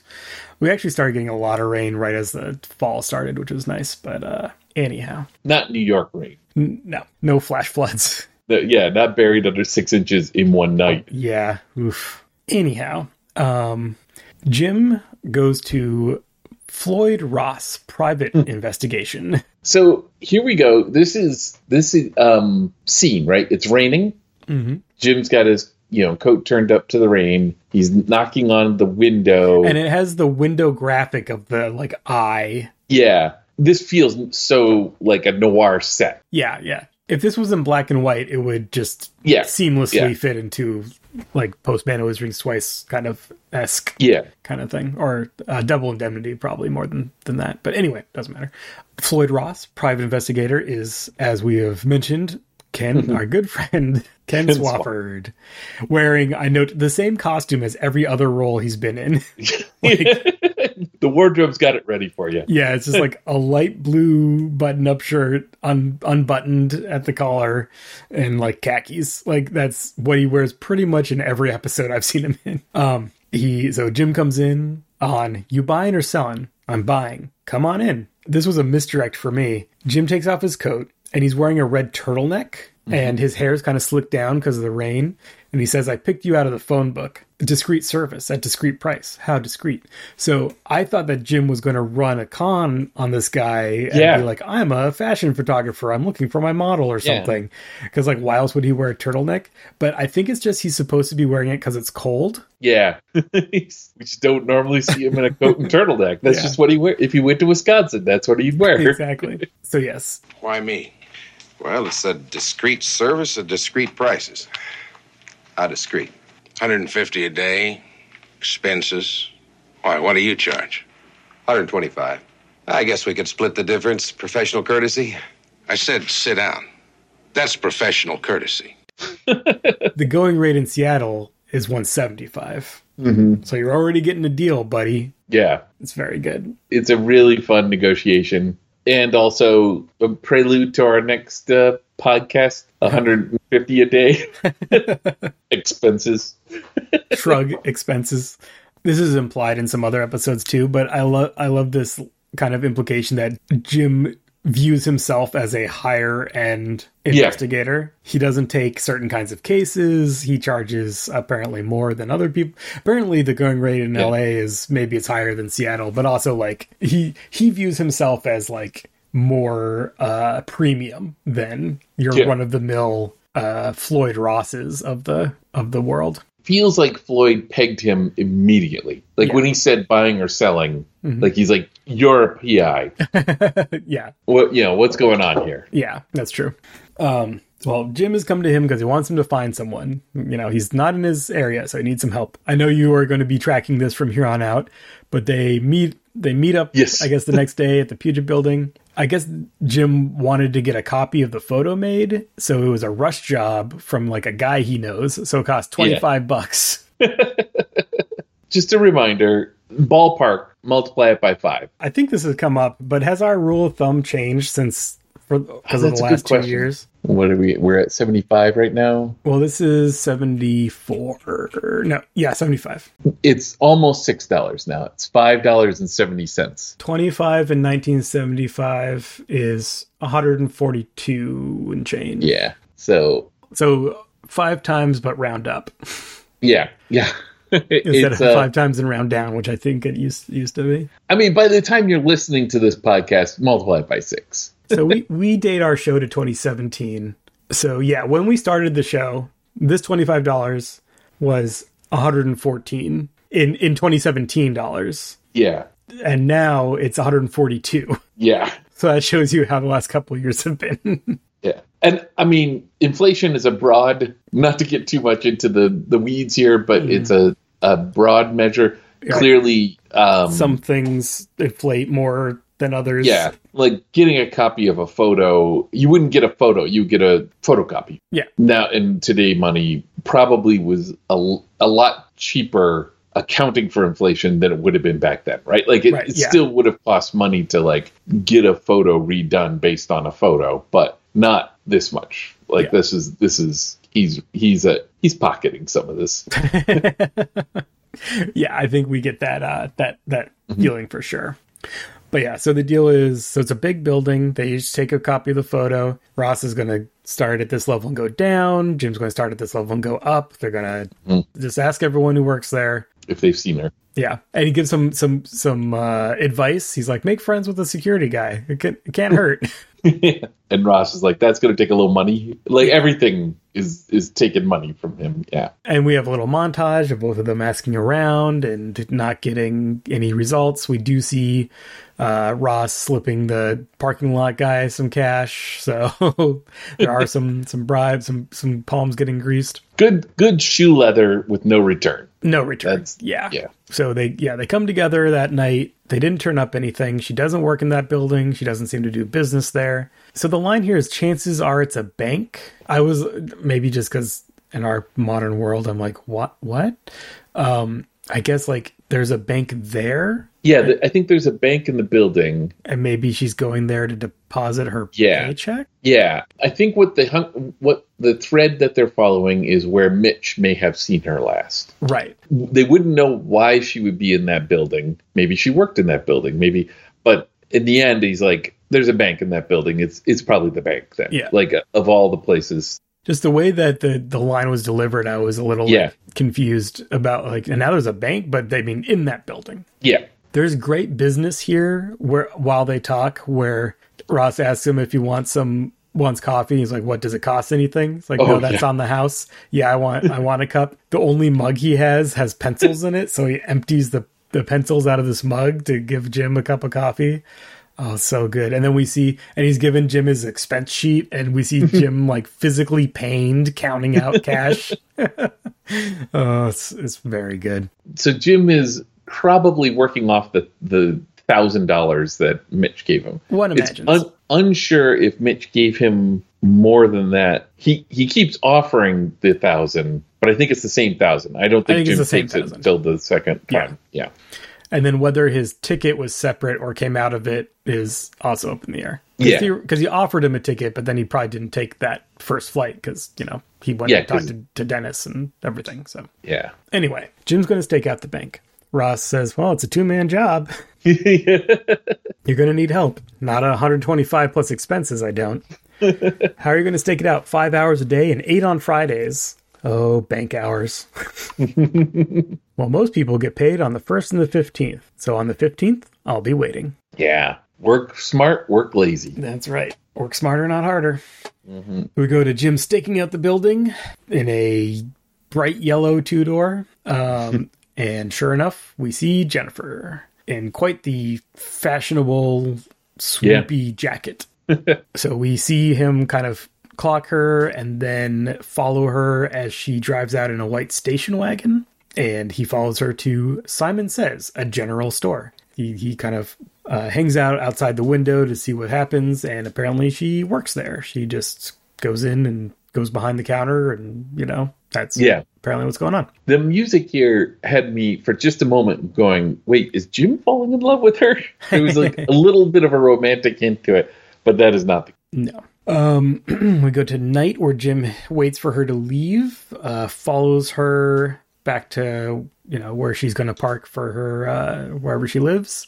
We actually started getting a lot of rain right as the fall started, which was nice. But uh, anyhow, not New York rain. N- no, no flash floods. No, yeah, not buried under six inches in one night. Yeah. Oof. Anyhow, um, Jim goes to Floyd Ross private investigation. So here we go. This is this is um scene, right? It's raining. Mm-hmm. Jim's got his you know coat turned up to the rain. He's knocking on the window. And it has the window graphic of the like eye. yeah, this feels so like a noir set. Yeah, yeah. If this was in black and white, it would just Yeah, seamlessly yeah. fit into like Postman always rings twice kind of esque Yeah, kind of thing, or uh, double indemnity probably more than than that. But anyway, it doesn't matter. Floyd Ross, private investigator, is as we have mentioned, Ken, our good friend Ken, Ken Swofford, wearing I note the same costume as every other role he's been in. the wardrobe's got it ready for you. Yeah, it's just like a light blue button-up shirt, un- unbuttoned at the collar, and like khakis. Like that's what he wears pretty much in every episode I've seen him in. Um, he so Jim comes in on you buying or selling? I'm buying. Come on in. This was a misdirect for me. Jim takes off his coat and he's wearing a red turtleneck. Mm-hmm. and his hair's kind of slicked down because of the rain. And he says, I picked you out of the phone book. Discreet service at discreet price. How discreet. So I thought that Jim was going to run a con on this guy and Yeah. be like, I'm a fashion photographer. I'm looking for my model or something. Because, like, why else would he wear a turtleneck? But I think it's just he's supposed to be wearing it because it's cold. Yeah, we just don't normally see him in a coat and turtleneck. That's Yeah. just what he wear. If he went to Wisconsin, that's what he'd wear. Exactly. so, yes. Why me? Well, it's a discreet service at discreet prices. How discreet? 150 a day, expenses. Why, what do you charge? 125. I guess we could split the difference. Professional courtesy. I said sit down. That's professional courtesy. The going rate in Seattle is 175. Mhm. So you're already getting a deal, buddy. Yeah, It's very good. it's a really fun negotiation, and also a prelude to our next uh, podcast. 150 a day expenses. Shrug expenses. This is implied in some other episodes too, but I love I love this kind of implication that Jim views himself as a higher end Yeah. investigator. He doesn't take certain kinds of cases. He charges apparently more than other people. Apparently the going rate in Yeah. LA is maybe it's higher than Seattle, but also like he he views himself as like more uh premium than your Yeah. run of the mill uh Floyd Rosses of the of the world. Feels like Floyd pegged him immediately. Like Yeah. when he said buying or selling, Mhm. like he's like, "You're a PI." yeah. What you know? What's going on here? Yeah, that's true. Um, well, Jim has come to him because he wants him to find someone. You know, he's not in his area, so he needs some help. I know you are going to be tracking this from here on out, but they meet. They meet up. Yes. I guess the next day at the Puget Building. I guess Jim wanted to get a copy of the photo made, so it was a rush job from like a guy he knows. So it cost twenty five bucks. Just a reminder: ballpark, multiply it by five. I think this has come up, but has our rule of thumb changed since for because of the last two question. years? What are we? We're at seventy-five right now. Well, this is 74. No, yeah, 75. It's almost six dollars now. It's five dollars and seventy cents. 25 in 1975 is 142 and change. Yeah. So So five times, but round up yeah, yeah. instead it's, of uh, five times and round down, which I think it used used to be. I mean, by the time you're listening to this podcast, multiply it by six. So we we date our show to 2017. So yeah, when we started the show, this $25 was 114 in in 2017 dollars, Yeah, and now it's 142. yeah, So that shows you how the last couple of years have been. yeah. And I mean, inflation is a broad. Not to get too much into the the weeds here, but it's a a broad measure. Yeah. Clearly, um, Some things inflate more than others. Yeah, like getting a copy of a photo, you wouldn't get a photo, you get a photocopy. Yeah. Now, in today money, probably was a, a lot cheaper accounting for inflation than it would have been back then, right? Like it, Right, it yeah. still would have cost money to like get a photo redone based on a photo, but not this much. Like Yeah. this is this is he's he's a he's pocketing some of this. yeah, I think we get that uh that that Mm-hmm. feeling for sure. But yeah, so the deal is so it's a big building. They each take a copy of the photo. Ross is going to start at this level and go down. Jim's going to start at this level and go up. They're going to Mm. just ask everyone who works there. if they've seen her. Yeah, and he gives some some some uh, advice. He's like, make friends with the security guy. It, can, it can't hurt. and Ross is like, "That's going to take a little money. Like everything is is taking money from him." Yeah, And we have a little montage of both of them asking around and not getting any results. We do see uh, Ross slipping the parking lot guy some cash, so there are some some bribes, some some palms getting greased. good good shoe leather with no return. No return. That's- yeah, yeah. So they yeah they come together that night. They didn't turn up anything. She doesn't work in that building. She doesn't seem to do business there. So the line here is chances are it's a bank. I was maybe just because in our modern world I'm like what what. Um, I guess like there's a bank there, Yeah, I think there's a bank in the building. and maybe she's going there to deposit her Yeah. paycheck. Yeah, I think what the what the thread that they're following is where Mitch may have seen her last. Right. They wouldn't know why she would be in that building. Maybe she worked in that building. Maybe, but in the end, he's like, there's a bank in that building. It's it's probably the bank then. Yeah. Like of all the places. Just the way that the the line was delivered, I was a little Yeah. like, confused about like. And now there's a bank, but they mean in that building. Yeah. There's great business here where while they talk, where Ross asks him if he wants some wants coffee. He's like, "What does it cost? Anything?" It's like, Oh, "No, that's yeah. on the house." Yeah, I want I want a cup. The only mug he has has pencils in it, so he empties the the pencils out of this mug to give Jim a cup of coffee. Oh, so good. And then we see, and he's given Jim his expense sheet, and we see Jim like physically pained counting out cash. oh, it's, it's very good. So Jim is probably working off the the thousand dollars that Mitch gave him. One It's un- unsure if Mitch gave him more than that. He he keeps offering the thousand, but I think it's the same thousand. I don't I think, think it's Jim the same takes it thousand. until the second Yeah. time. Yeah. And then whether his ticket was separate or came out of it is also up in the air. Yeah. Because he, offered him a ticket, but then he probably didn't take that first flight because, you know, he went Yeah, and talked 'cause- to, to Dennis and everything. So, Yeah. anyway, Jim's going to stake out the bank. Ross says, well, it's a two man job. You're going to need help. Not a 125 plus expenses, I don't. How are you going to stake it out? Five hours a day and eight on Fridays. Oh, bank hours. well, most people get paid on the 1st and the 15th. So on the 15th, I'll be waiting. Yeah. Work smart, work lazy. That's right. Work smarter, not harder. We go to Jim staking out the building in a bright yellow two door. Um, and sure enough, we see Jennifer in quite the fashionable, swoopy jacket. so we see him kind of clock her and then follow her as she drives out in a white station wagon. And he follows her to Simon Says, a general store. He, he kind of uh, hangs out outside the window to see what happens. And apparently she works there. She just goes in and goes behind the counter. And, you know, that's Yeah. apparently what's going on. The music here had me for just a moment going, wait, is Jim falling in love with her? It was like a little bit of a romantic hint to it, but that is not the No. Um, we go to night where Jim waits for her to leave, uh, follows her back to you know where she's going to park for her uh, wherever she lives.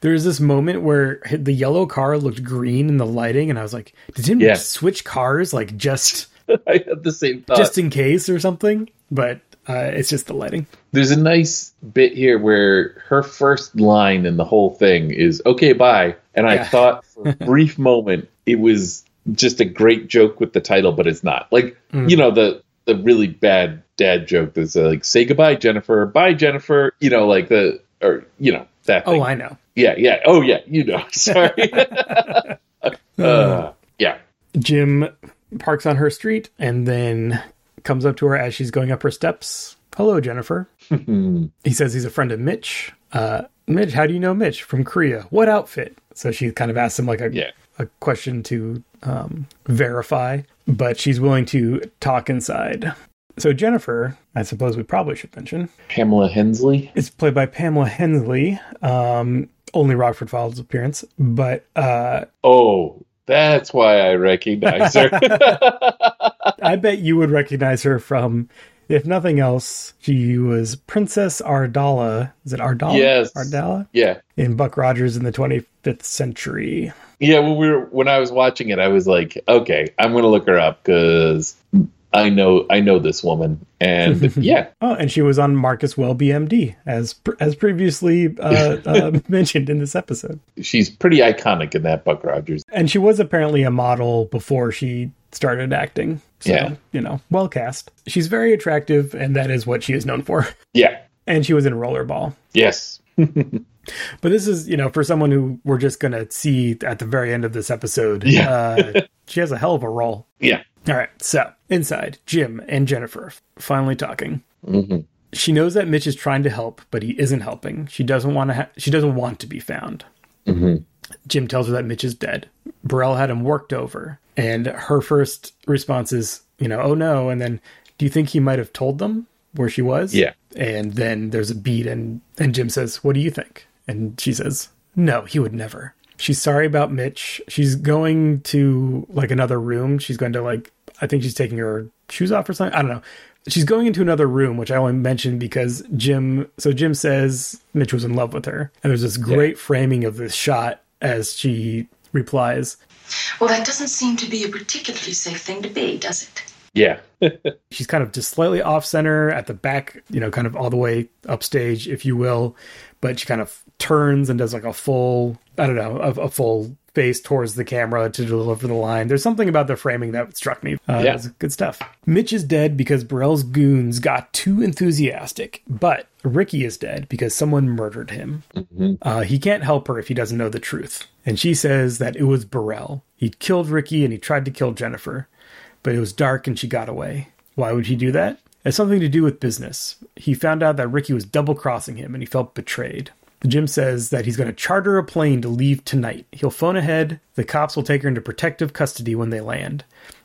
There's this moment where the yellow car looked green in the lighting, and I was like, "Did Jim Yeah. switch cars like just I had the same thought. just in case or something?" But uh, it's just the lighting. There's a nice bit here where her first line in the whole thing is "Okay, bye," and I Yeah. thought for a brief moment it was just a great joke with the title, but it's not. Like Mm. you know the the really bad dad joke that's uh, like "Say goodbye, Jennifer," "Bye, Jennifer," you know, like the or you know that. Oh. I know. yeah, yeah, oh yeah, you know. Sorry. uh, yeah, Jim parks on her street and then comes up to her as she's going up her steps. Hello, Jennifer. he says he's a friend of Mitch. Uh, Mitch, how do you know Mitch? From Korea. What outfit? So she kind of asks him like a, Yeah. A question to um, verify, but she's willing to talk inside. So Jennifer, I suppose we probably should mention, Pamela Hensley. It's played by Pamela Hensley. Um, only Rockford Files appearance, but uh, Oh, that's why I recognize her. I bet you would recognize her from, if nothing else, she was Princess Ardala. Is it Ardala? Yes. Ardala? yeah. In Buck Rogers in the 25th century. Yeah, when we were when I was watching it, I was like, okay, I'm gonna look her up because I know I know this woman, and yeah, Oh, and she was on Marcus Welby MD, as as previously uh, uh, mentioned in this episode. she's pretty iconic in that Buck Rogers. And she was apparently a model before she started acting. So, Yeah. you know, well cast. She's very attractive, and that is what she is known for. Yeah, And she was in Rollerball. yes, But this is, you know, for someone who we're just going to see at the very end of this episode, Yeah. uh, she has a hell of a role. yeah, All right, so inside, Jim and Jennifer finally talking. hmm She knows that Mitch is trying to help, but he isn't helping. She doesn't want to. Ha- she doesn't want to be found. hmm Jim tells her that Mitch is dead. Burrell had him worked over, and her first response is, you know, oh no. And then, do you think he might have told them where she was? Yeah. And then there's a beat, and and Jim says, "What do you think?" And she says, "No, he would never." She's sorry about Mitch. She's going to like another room. She's going to like I think she's taking her shoes off or something. I don't know. She's going into another room, which I only mentioned because Jim. So Jim says Mitch was in love with her, and there's this great framing of this shot as she replies, Well, that doesn't seem to be a particularly safe thing to be, does it? Yeah. She's kind of just slightly off center at the back, you know, kind of all the way upstage, if you will. But she kind of turns and does like a full, I don't know, a, a full face towards the camera to deliver the line. There's something about the framing that struck me. Uh, Yeah. good stuff. Mitch is dead because Burrell's goons got too enthusiastic, but Ricky is dead because someone murdered him. Uh, he can't help her if he doesn't know the truth. And she says that it was Burrell. He killed Ricky and he tried to kill Jennifer, but it was dark and she got away. Why would he do that? It has something to do with business. He found out that Ricky was double crossing him and he felt betrayed. Jim says that he's going to charter a plane to leave tonight. He'll phone ahead. The cops will take her into protective custody when they land.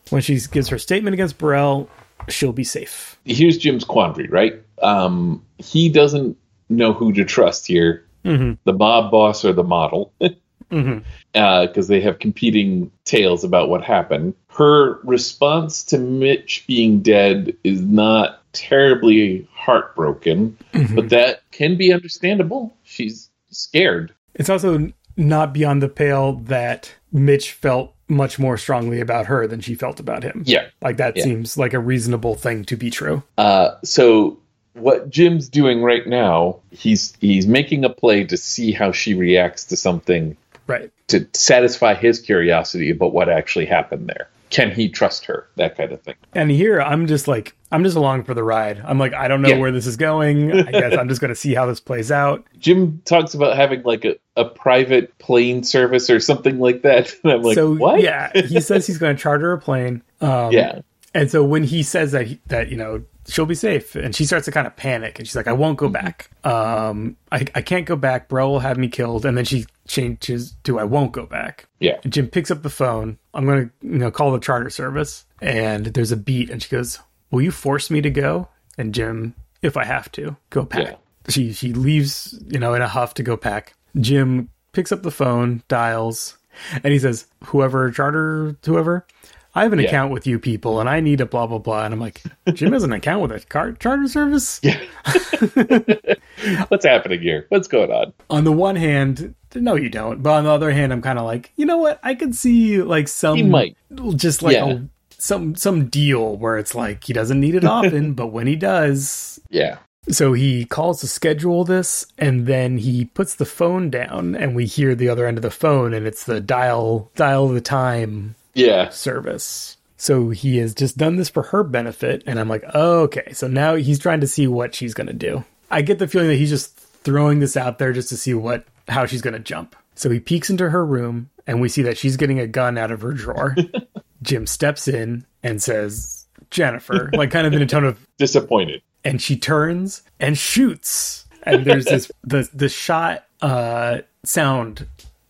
When she gives her statement against Burrell, she'll be safe. Here's Jim's quandary, right? Um, he doesn't know who to trust here Mhm. the mob boss or the model. Because they have competing tales about what happened. Her response to Mitch being dead is not terribly heartbroken, Mhm. but that can be understandable. She's scared. It's also not beyond the pale that Mitch felt much more strongly about her than she felt about him. Yeah. Like that Yeah. seems like a reasonable thing to be true. Uh, so what Jim's doing right now, he's he's making a play to see how she reacts to something Right. to satisfy his curiosity about what actually happened there. Can he trust her? That kind of thing. And here I'm just like I'm just along for the ride. I'm like I don't know Yeah. where this is going. I guess I'm just going to see how this plays out. Jim talks about having like a, a private plane service or something like that. And I'm like, so what? yeah, he says he's going to charter a plane. Um, Yeah. And so when he says that he, that you know she'll be safe, and she starts to kind of panic, and she's like, "I won't go back. Um, I I can't go back. Burrell will have me killed." And then she changes to, "I won't go back." Yeah. And Jim picks up the phone. I'm going to you know call the charter service, and there's a beat, and she goes, "Will you force me to go?" And Jim, if I have to, go pack. She she leaves you know in a huff to go pack. Jim picks up the phone, dials, and he says, "Whoever charter, whoever." I have an Yeah. account with you people, and I need a blah blah blah. And I'm like, Jim has an account with a car- charter service. Yeah. What's happening here? What's going on? On the one hand, no, you don't. But on the other hand, I'm kind of like, you know what? I could see like some, He might. just like Yeah. a, some some deal where it's like he doesn't need it often, but when he does, Yeah. So he calls to schedule this, and then he puts the phone down, and we hear the other end of the phone, and it's the dial dial the time Yeah. service. So he has just done this for her benefit, and I'm like, oh, okay. So now he's trying to see what she's gonna do. I get the feeling that he's just throwing this out there just to see what how she's gonna jump. So he peeks into her room, and we see that she's getting a gun out of her drawer. Jim steps in and says, Jennifer, like kind of in a tone of Disappointed. and she turns and shoots and there's this the the shot uh sound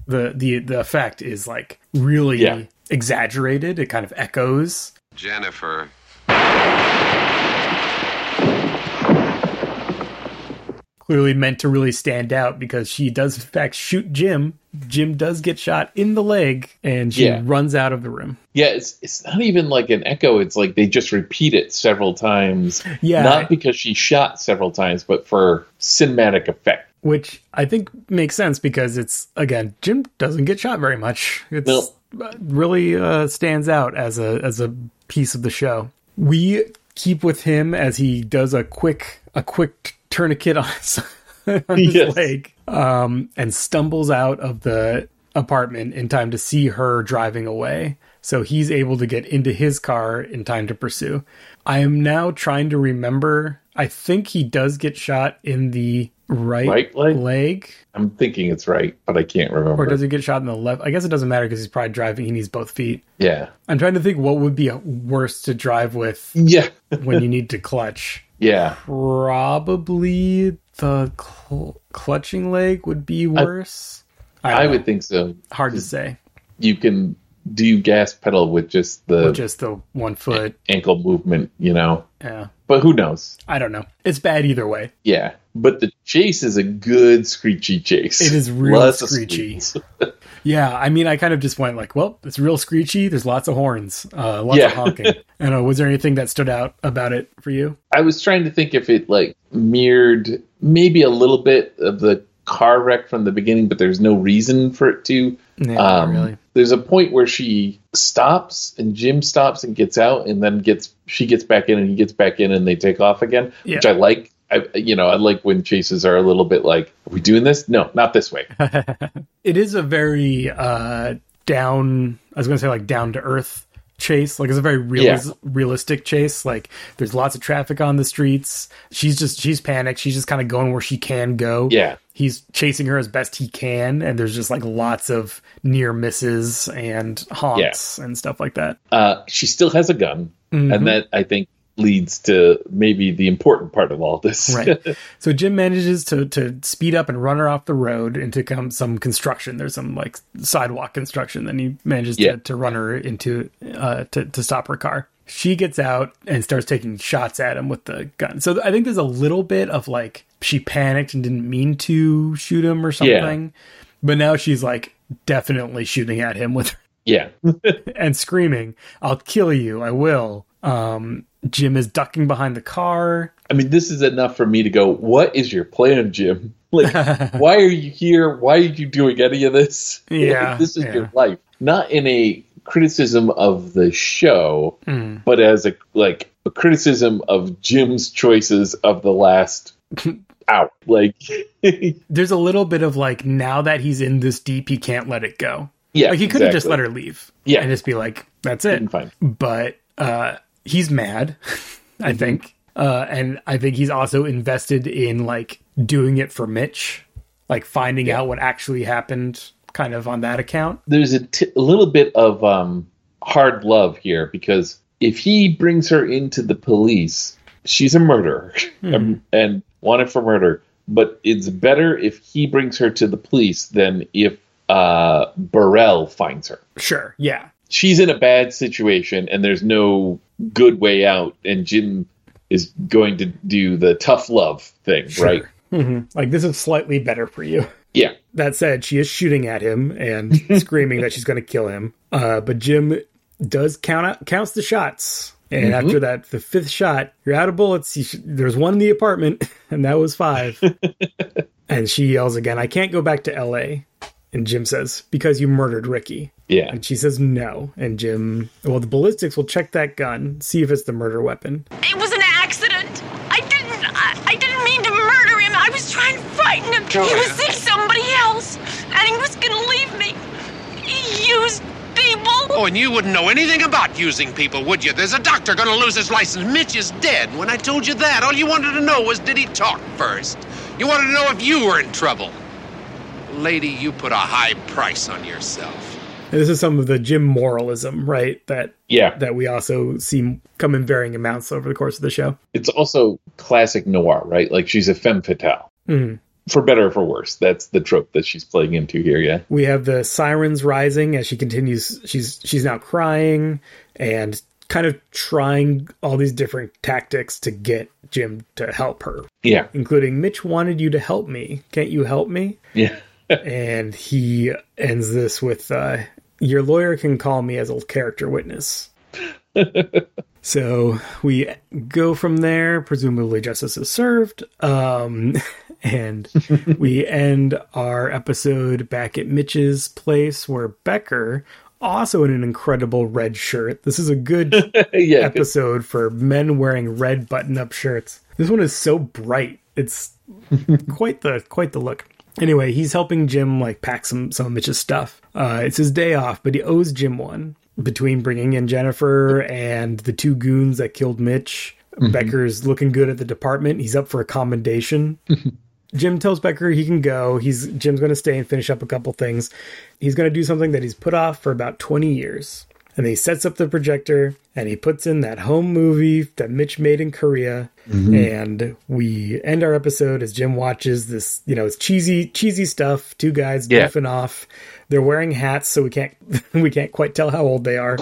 the the the effect is like really Yeah. Exaggerated it kind of echoes Jennifer. clearly meant to really stand out because she does in fact shoot jim jim does get shot in the leg and she Yeah. runs out of the room Yeah, it's it's not even like an echo. It's like they just repeat it several times. Yeah. Not because she shot several times, but for cinematic effect. Which i think makes sense because it's again jim doesn't get shot very much it's No. really uh, stands out as a as a piece of the show we keep with him as he does a quick a quick tourniquet on his, on his Yes. leg um, and stumbles out of the apartment in time to see her driving away so he's able to get into his car in time to pursue i am now trying to remember i think he does get shot in the right, Right leg? leg I'm thinking it's right, but I can't remember. or does he get shot in the left? I guess it doesn't matter because he's probably driving. He needs both feet. yeah. I'm trying to think what would be worse to drive with Yeah. when you need to clutch. Yeah. Probably the cl- clutching leg would be worse. I, I, would think so. Hard to say. You can do gas pedal with just the With just the one foot. ankle movement, you know. Yeah. But who knows? I don't know. It's bad either way. Yeah. But the chase is a good screechy chase. It is real Lots screechy. Yeah, I mean, I kind of just went like, well, it's real screechy. There's lots of horns, uh, lots Yeah. of honking. Don't know. Was there anything that stood out about it for you? I was trying to think if it like mirrored maybe a little bit of the car wreck from the beginning, but there's no reason for it to. Yeah, Um, really. There's a point where she stops and Jim stops and gets out, and then gets she gets back in and he gets back in, and they take off again, which I like. I you know I like when chases are a little bit like, are we doing this? No, not this way. It is a very uh down I was gonna say like down to earth chase. Like it's a very realis- Yeah. realistic chase. Like there's lots of traffic on the streets. She's just she's panicked. She's just kind of going where she can go. Yeah. He's chasing her as best he can, and there's just like lots of near misses and honks and stuff like that. Uh, she still has a gun, Mhm. and that I think leads to maybe the important part of all this. Right. so Jim manages to to speed up and run her off the road into come some construction. There's some like sidewalk construction. Then he manages Yeah. to, to run her into uh to, to stop her car. She gets out and starts taking shots at him with the gun. So I think there's a little bit of like she panicked and didn't mean to shoot him or Yeah. something. But now she's like definitely shooting at him with yeah. and screaming, "I'll kill you! I will!" Um, Jim is ducking behind the car. I mean, this is enough for me to go, what is your plan, Jim? Like, why are you here? Why are you doing any of this? Yeah, this is yeah. your life. Not in a criticism of the show, Mm. but as a like a criticism of Jim's choices of the last hour. Like, there's a little bit of like now that he's in this deep, he can't let it go. Yeah, like he could have just let her leave. Yeah. and just be like, "That's it." Fine. But uh, he's mad. Mm-hmm. I think, uh, and I think he's also invested in like doing it for Mitch, like finding out what actually happened, kind of on that account. there's a, t- a little bit of um, hard love here because if he brings her into the police, she's a murderer and, and wanted for murder. But it's better if he brings her to the police than if uh, Burrell finds her. Sure, yeah, She's in a bad situation and there's no good way out, and Jim is going to do the tough love thing, right? hmm like this is slightly better for you. Yeah. That said, she is shooting at him and screaming that she's going to kill him. Uh, but Jim does count out, counts the shots, and Mhm. after that, the fifth shot, you're out of bullets. You sh- there's one in the apartment, and that was five. and she yells again, "I can't go back to L.A." And Jim says, "Because you murdered Ricky." Yeah. And she says, "No." And Jim, well, the ballistics will check that gun, see if it's the murder weapon. It was an accident. I didn't. I, I didn't mean to murder him. I was trying to frighten him. Joanna. He was seeing somebody else, and he was gonna leave me. He used people. Oh, and you wouldn't know anything about using people, would you? There's a doctor gonna lose his license. Mitch is dead. When I told you that, all you wanted to know was did he talk first? You wanted to know if you were in trouble. Lady, you put a high price on yourself. And this is some of the Jim moralism, right? That Yeah. that we also see come in varying amounts over the course of the show. It's also classic noir, right? Like she's a femme fatale. Mhm. For better or for worse. That's the trope that she's playing into here, yeah. We have the sirens rising as she continues. She's she's now crying and kind of trying all these different tactics to get Jim to help her, Yeah. including Mitch wanted you to help me. Can't you help me? Yeah. and he ends this with, uh, "Your lawyer can call me as a character witness." so we go from there. Presumably, justice is served. Um, and we end our episode back at Mitch's place where Becker, also in an incredible red shirt. This is a good Yeah. episode for men wearing red button-up shirts. This one is so bright. It's quite the quite the look. Anyway, he's helping Jim like pack some some of Mitch's stuff. Uh, it's his day off, but he owes Jim one between bringing in Jennifer and the two goons that killed Mitch. Mhm. Becker's looking good at the department. He's up for a commendation. Jim tells Becker he can go. He's Jim's going to stay and finish up a couple things. He's going to do something that he's put off for about 20 years. And he sets up the projector and he puts in that home movie that Mitch made in Korea. Mhm. And we end our episode as Jim watches this, you know, it's cheesy, cheesy stuff. Two guys Yeah. goofing off. They're wearing hats, so we can't we can't quite tell how old they are.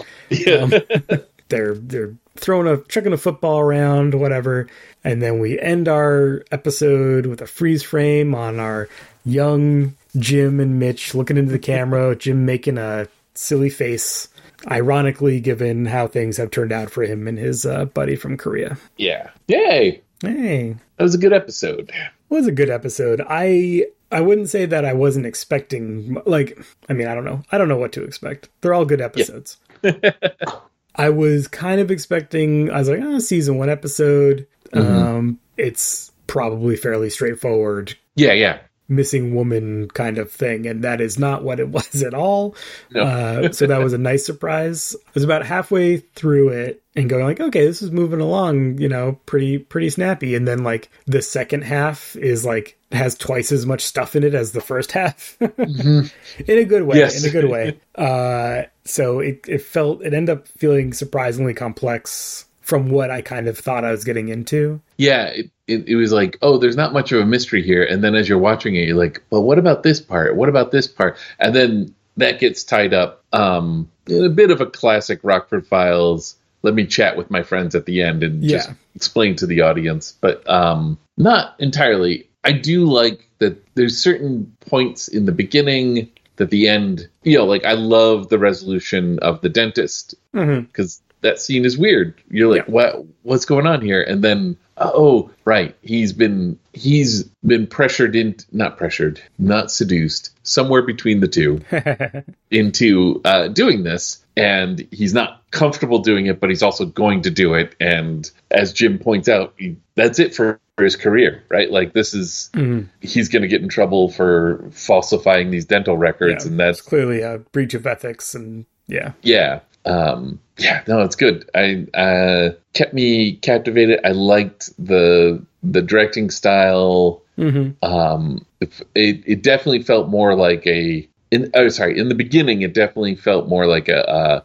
Um, they're they're throwing a chucking a football around, whatever. And then we end our episode with a freeze frame on our young Jim and Mitch looking into the camera, Jim making a silly face, ironically given how things have turned out for him and his uh, buddy from Korea. Yeah. Yay. Hey. That was a good episode. was a good episode. I I wouldn't say that I wasn't expecting like I mean I don't know I don't know what to expect. They're all good episodes. I was kind of expecting. I was like, oh, season one episode. Mm-hmm. Um, it's probably fairly straightforward. Yeah, yeah. Missing woman kind of thing, and that is not what it was at all. No. Uh, so that was a nice surprise. I was about halfway through it and going like, okay, this is moving along, you know, pretty pretty snappy. And then like the second half is like has twice as much stuff in it as the first half, in a good way. Yes. In a good way. Uh, so it it felt it ended up feeling surprisingly complex from what I kind of thought I was getting into. Yeah, it, it, it was like, oh, there's not much of a mystery here. And then as you're watching it, you're like, well, what about this part? What about this part? And then that gets tied up um, in a bit of a classic Rockford Files. Let me chat with my friends at the end and just explain to the audience, but um, not entirely. I do like that there's certain points in the beginning that the end, you know, like I love the resolution of the dentist because that scene is weird. You're like, what what's going on here? And then oh, right, he's been he's been pressured in not pressured, not seduced, somewhere between the two into uh, doing this, and he's not comfortable doing it, but he's also going to do it. And as Jim points out, he, that's it for his career, right? Like this is Mhm. he's going to get in trouble for falsifying these dental records, Yeah, and that's clearly a breach of ethics and yeah. yeah um yeah no it's good i uh kept me captivated i liked the the directing style Mhm. um it, it it definitely felt more like a in oh sorry in the beginning it definitely felt more like a uh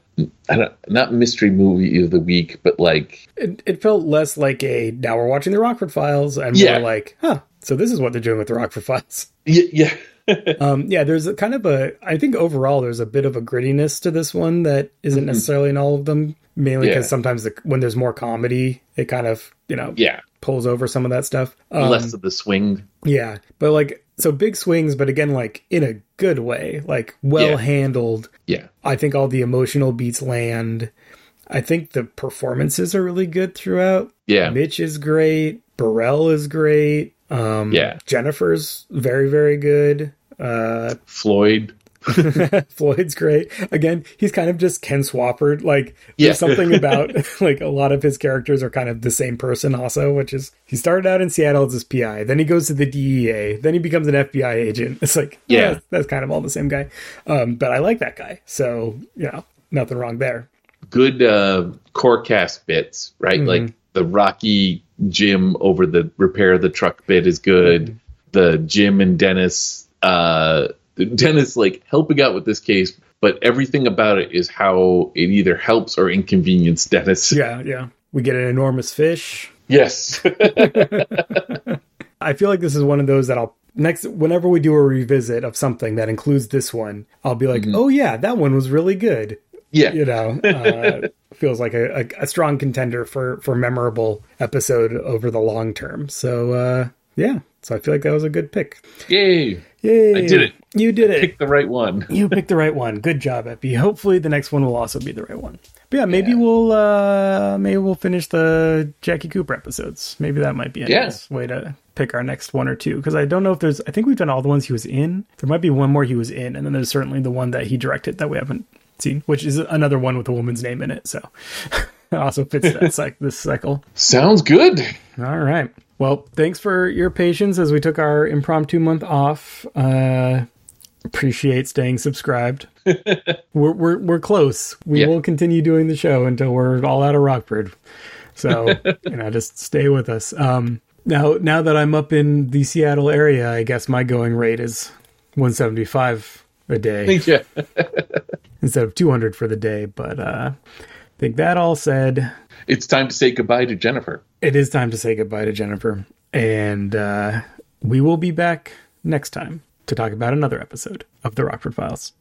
I don't, not mystery movie of the week but like It, it felt less like a now we're watching the Rockford Files and Yeah. more like, huh, so this is what they're doing with the Rockford Files. yeah, yeah. um, yeah, there's a kind of a, I think overall there's a bit of a grittiness to this one that isn't necessarily in all of them, mainly because Yeah. sometimes the, when there's more comedy, it kind of, you know, yeah pulls over some of that stuff. Um, less of the swing Yeah, but like so big swings, but again, like in a good way, like well Yeah. handled. yeah I think all the emotional beats land. I think the performances are really good throughout. Yeah. Mitch is great. Burrell is great. Um, Yeah. Jennifer's very, very good. Uh, floyd Floyd's great. Again, he's kind of just Ken Swofford. Like, Yeah. there's something about like a lot of his characters are kind of the same person. Also, which is he started out in Seattle as his PI, then he goes to the DEA, then he becomes an FBI agent. It's like, Yeah. yeah, that's kind of all the same guy. Um, but I like that guy, so you know, nothing wrong there. good uh, core cast bits, right? Mhm. Like the Rocky Jim over the repair of the truck bit is good. The Jim and Dennis, uh, Dennis like helping out with this case, but everything about it is how it either helps or inconveniences Dennis. Yeah, yeah. We get an enormous fish. Yes. I feel like this is one of those that I'll next whenever we do a revisit of something that includes this one, I'll be like, oh yeah, that one was really good. Yeah. you know, uh, feels like a, a, a strong contender for for memorable episode over the long term. So uh, yeah, so I feel like that was a good pick. Yay. Yay! I did it. You did it. Pick the right one. you picked the right one. Good job, Eppy. Hopefully the next one will also be the right one. But yeah, maybe we'll uh maybe we'll finish the Jackie Cooper episodes. Maybe that might be a Yeah. nice way to pick our next one or two. Because I don't know if there's I think we've done all the ones he was in. There might be one more he was in, and then there's certainly the one that he directed that we haven't seen, which is another one with a woman's name in it. So it also fits that cyc- this cycle. Sounds good. All right. Well, thanks for your patience as we took our impromptu month off. Uh, appreciate staying subscribed. we're, we're we're close. We Yeah. will continue doing the show until we're all out of Rockford. So you know, just stay with us. Um, now now that I'm up in the Seattle area, I guess my going rate is 175 a day yeah. Instead of 200 for the day. But uh, I think that all said, It's time to say goodbye to Jennifer. it is time to say goodbye to Jennifer. And uh, we will be back next time to talk about another episode of The Rockford Files.